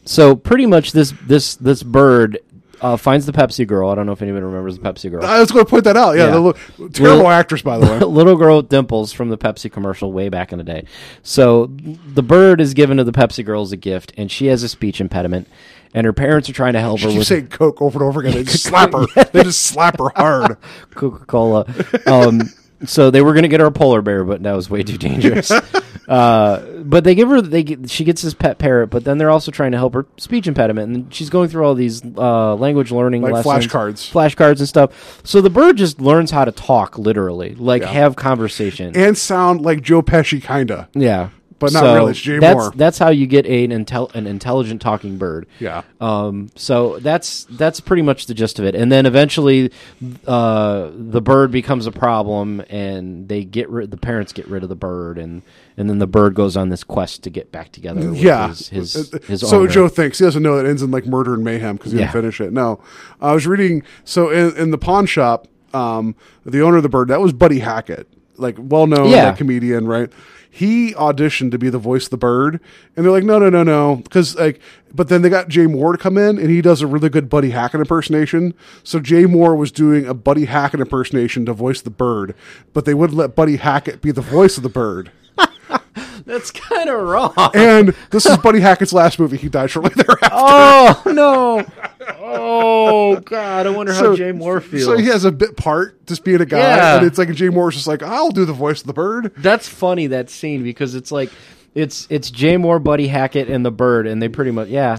So pretty much this this this bird uh, finds the Pepsi girl. I don't know if anyone remembers the Pepsi girl. I was going to point that out. Yeah, Yeah. the little, terrible Little- actress by the way. little girl with dimples from the Pepsi commercial way back in the day. So the bird is given to the Pepsi girl as a gift, and she has a speech impediment. and her parents are trying to help She her keeps with saying Coke over and over again. They just slap her. They just slap her hard. Coca Cola. Um, so they were going to get her a polar bear, but that was way too dangerous. uh, but they give her they get, she gets this pet parrot, but then they're also trying to help her speech impediment, and she's going through all these uh, language learning Like lessons, flashcards. flashcards and stuff. So the bird just learns how to talk, literally, like have conversation. And sound like Joe Pesci, kinda. yeah. But not So really, it's Jay that's, Moore. That's how you get an intel- an intelligent talking bird. Yeah. Um, so that's that's pretty much the gist of it. And then eventually, uh, the bird becomes a problem, and they get rid. The parents get rid of the bird, and and then the bird goes on this quest to get back together. With yeah. His, his, Uh, his so owner. Joe thinks he doesn't know that ends in like murder and mayhem because he Yeah. didn't finish it. No, I was reading. So in, in the pawn shop, um, the owner of the bird that was Buddy Hackett, like well known Yeah. like, comedian, right? He auditioned to be the voice of the bird, and they're like, no, no, no, no, because like, but then they got Jay Mohr to come in, and he does a really good Buddy Hackett impersonation. So Jay Mohr was doing a Buddy Hackett impersonation to voice the bird, but they wouldn't let Buddy Hackett be the voice of the bird. That's kind of wrong. And this is Buddy Hackett's last movie. He died shortly thereafter. oh no! Oh god! I wonder how Jay Mohr feels. So he has a bit part just being a guy, Yeah. and it's like Jay Mohr's just like, I'll do the voice of the bird. That's funny that scene because it's like it's it's Jay Mohr, Buddy Hackett, and the bird, and they pretty much yeah.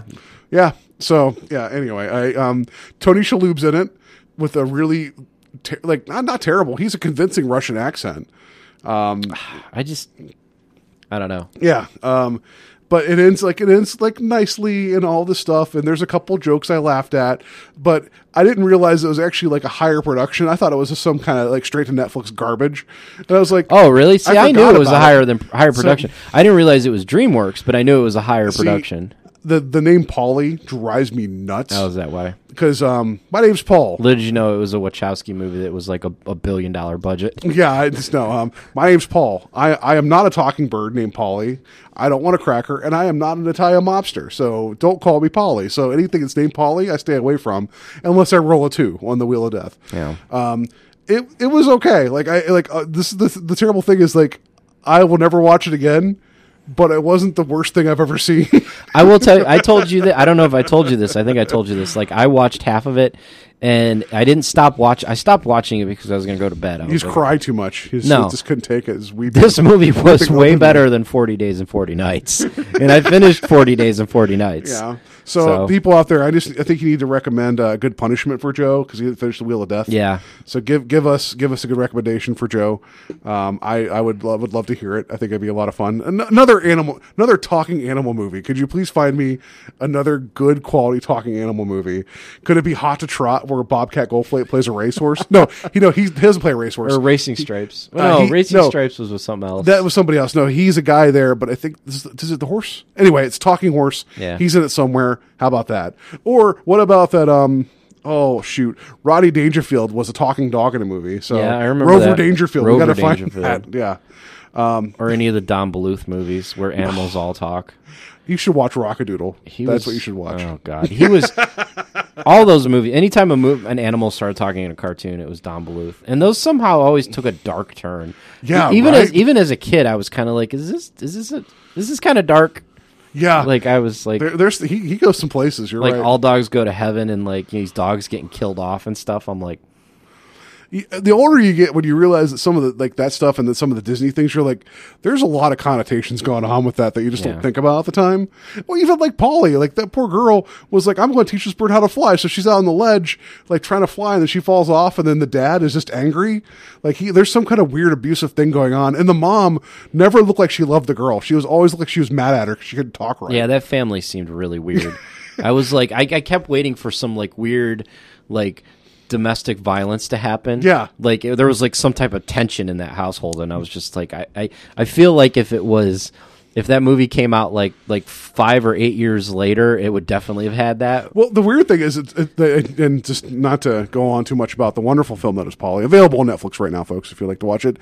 Yeah. So yeah. Anyway, I um Tony Shalhoub's in it with a really ter- like not not terrible. He's a convincing Russian accent. Um, I just I don't know. Yeah. Um, but it ends like it ends like nicely and all this stuff. And there's a couple jokes I laughed at, but I didn't realize it was actually like a higher production. I thought it was just some kind of like straight to Netflix garbage. And I was like, Oh really? See, I, knew it was a higher than higher So- production. I didn't realize it was DreamWorks, but I knew it was a higher See, production. The the name Polly drives me nuts. How's that why? because um, my name's Paul. Little did you know it was a Wachowski movie that was like a, a billion dollar budget. Yeah, I just know. Um, my name's Paul. I, I am not a talking bird named Polly. I don't want a cracker, and I am not an Italian mobster. So don't call me Polly. So anything that's named Polly, I stay away from, unless I roll a two on the wheel of death. Yeah. Um, it it was okay. Like I like uh, this. The the terrible thing is like I will never watch it again. But it wasn't the worst thing I've ever seen. I will tell you. I told you that. I don't know if I told you this. I think I told you this. Like I watched half of it, and I didn't stop watch. I stopped watching it because I was going to go to bed. I He was just like, cried too much. He just, No. he just couldn't take it. His weeping. This movie was way better than Forty Days and Forty Nights, and I finished Forty Days and Forty Nights. Yeah. So, So- people out there, I just I think you need to recommend uh, good punishment for Joe because he didn't finish the Wheel of Death. Yeah. So give give us give us a good recommendation for Joe. Um, I I would love, would love to hear it. I think it'd be a lot of fun. An- another animal, another talking animal movie. Could you please find me another good quality talking animal movie? Could it be Hot to Trot where Bobcat Goldthwait plays a racehorse? no, you know he, he doesn't play a racehorse. Or Racing Stripes. Uh, no, he- Racing no. Stripes was with something else. That was somebody else. No, he's a guy there, but I think this is, is it the horse? Anyway, it's talking horse. Yeah. He's in it somewhere. How about that? Or what about that um oh shoot. Rodney Dangerfield was a talking dog in a movie. So Yeah, I remember Rover that. Dangerfield. Rover we gotta find that. Yeah. or any of the Don Bluth movies where animals all talk. You should watch Rock-a-Doodle. He That's was- what you should watch. Oh God, he was all those movies. Anytime a mov- an animal started talking in a cartoon, it was Don Bluth, and those somehow always took a dark turn. Yeah, even as even as a kid, I was kind of like, is this is this a, is this kind of dark? Yeah. Like I was like, there, there's he, he goes some places. You're like right. all dogs go to heaven, and like these dogs getting killed off and stuff. I'm like, You- the older you get when you realize that some of the like that stuff and then some of the disney things you're like there's a lot of connotations going on with that that you just Yeah. don't think about at the time. Well even like polly like that poor girl was like i'm going to teach this bird how to fly. So she's out on the ledge like trying to fly and then she falls off and then the dad is just angry. Like he there's some kind of weird abusive thing going on. And the mom never looked like she loved the girl. She was always like she was mad at her because she couldn't talk right. Yeah, that family seemed really weird. I was like, I, I kept waiting for some like weird, like domestic violence to happen. Yeah. like there was like some type of tension in that household, and I was just like, I, I, I feel like if it was. If that movie came out like like five or eight years later, it would definitely have had that. Well, the weird thing is, it, it, and just not to go on too much about the wonderful film that is Polly, available on Netflix right now, folks, if you'd like to watch it.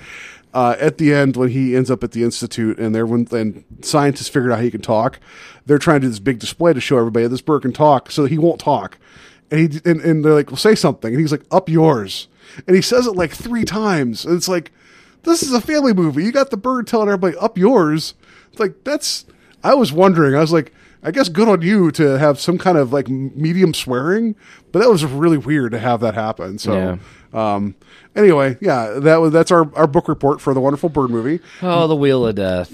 Uh, at the end, when he ends up at the institute and everyone and scientists figured out he can talk, they're trying to do this big display to show everybody this bird can talk, so he won't talk. And he and, and they're like, "Well, say something," and he's like, "Up yours," and he says it like three times, and it's like, this is a family movie. You got the bird telling everybody, "Up yours." It's like that's. I was wondering. I was like, I guess good on you to have some kind of like medium swearing, but that was really weird to have that happen. So, um, anyway, yeah, that was that's our our book report for the wonderful bird movie. Oh, the Wheel of Death.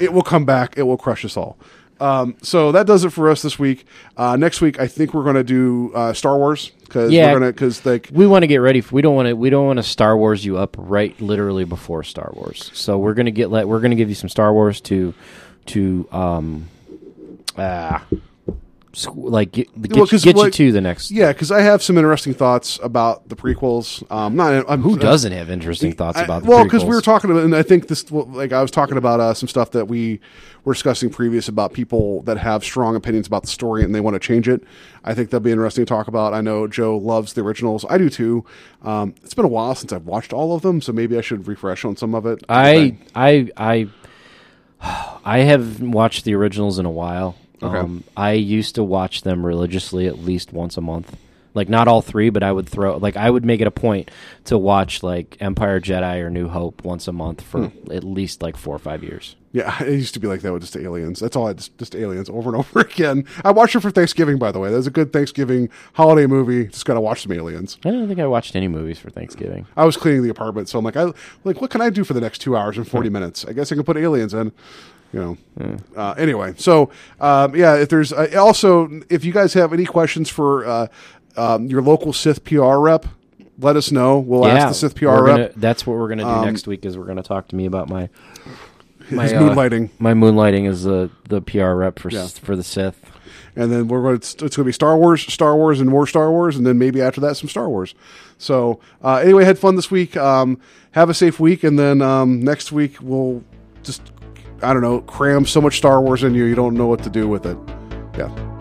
It will come back. It will crush us all. Um, so that does it for us this week. Uh, next week, I think we're going to do uh, Star Wars because Yeah. we're going to because like We want to get ready. For, we don't want to. We don't want to Star Wars you up right, literally before Star Wars. So we're gonna get. Let we're gonna give you some Star Wars to, to um, ah, squ- like get, get, Well, get you to the next. yeah, because I have some interesting thoughts about the prequels. Um, not I'm, Who doesn't have interesting thoughts I- about the prequels? well because we were talking about and i think this like i was talking about uh, some stuff that we were discussing previous about people that have strong opinions about the story and they want to change it i think that'd be interesting to talk about i know joe loves the originals i do too um, it's been a while since i've watched all of them so maybe i should refresh on some of it I I I I haven't watched the originals in a while. Okay. Um, I used to watch them religiously at least once a month. Like not all three, but I would throw like I would make it a point to watch like Empire Jedi or New Hope once a month for Hmm. at least like four or five years. yeah it used to be like that with just aliens that's all i just, just aliens over and over again i watched it for thanksgiving by the way that was a good thanksgiving holiday movie just gotta watch some aliens I don't think I watched any movies for Thanksgiving. I was cleaning the apartment, so I'm like, I like, what can I do for the next two hours and Hmm. forty minutes? I guess I can put aliens in. You know. Uh, anyway, so um, yeah, if there's uh, also if you guys have any questions for uh, um, your local Sith PR rep, let us know. We'll ask the Sith PR rep. Um, gonna- that's what we're gonna do next week. Is we're gonna talk to me about my my uh, moonlighting, My moonlighting is the the PR rep for Yeah. for the Sith. and then we're going. To, it's going to be Star Wars, Star Wars, and more Star Wars, and then maybe after that some Star Wars. So uh, anyway, had fun this week. Um, have a safe week, and then um, next week we'll just I don't know cram so much Star Wars in you you don't know what to do with it. Yeah.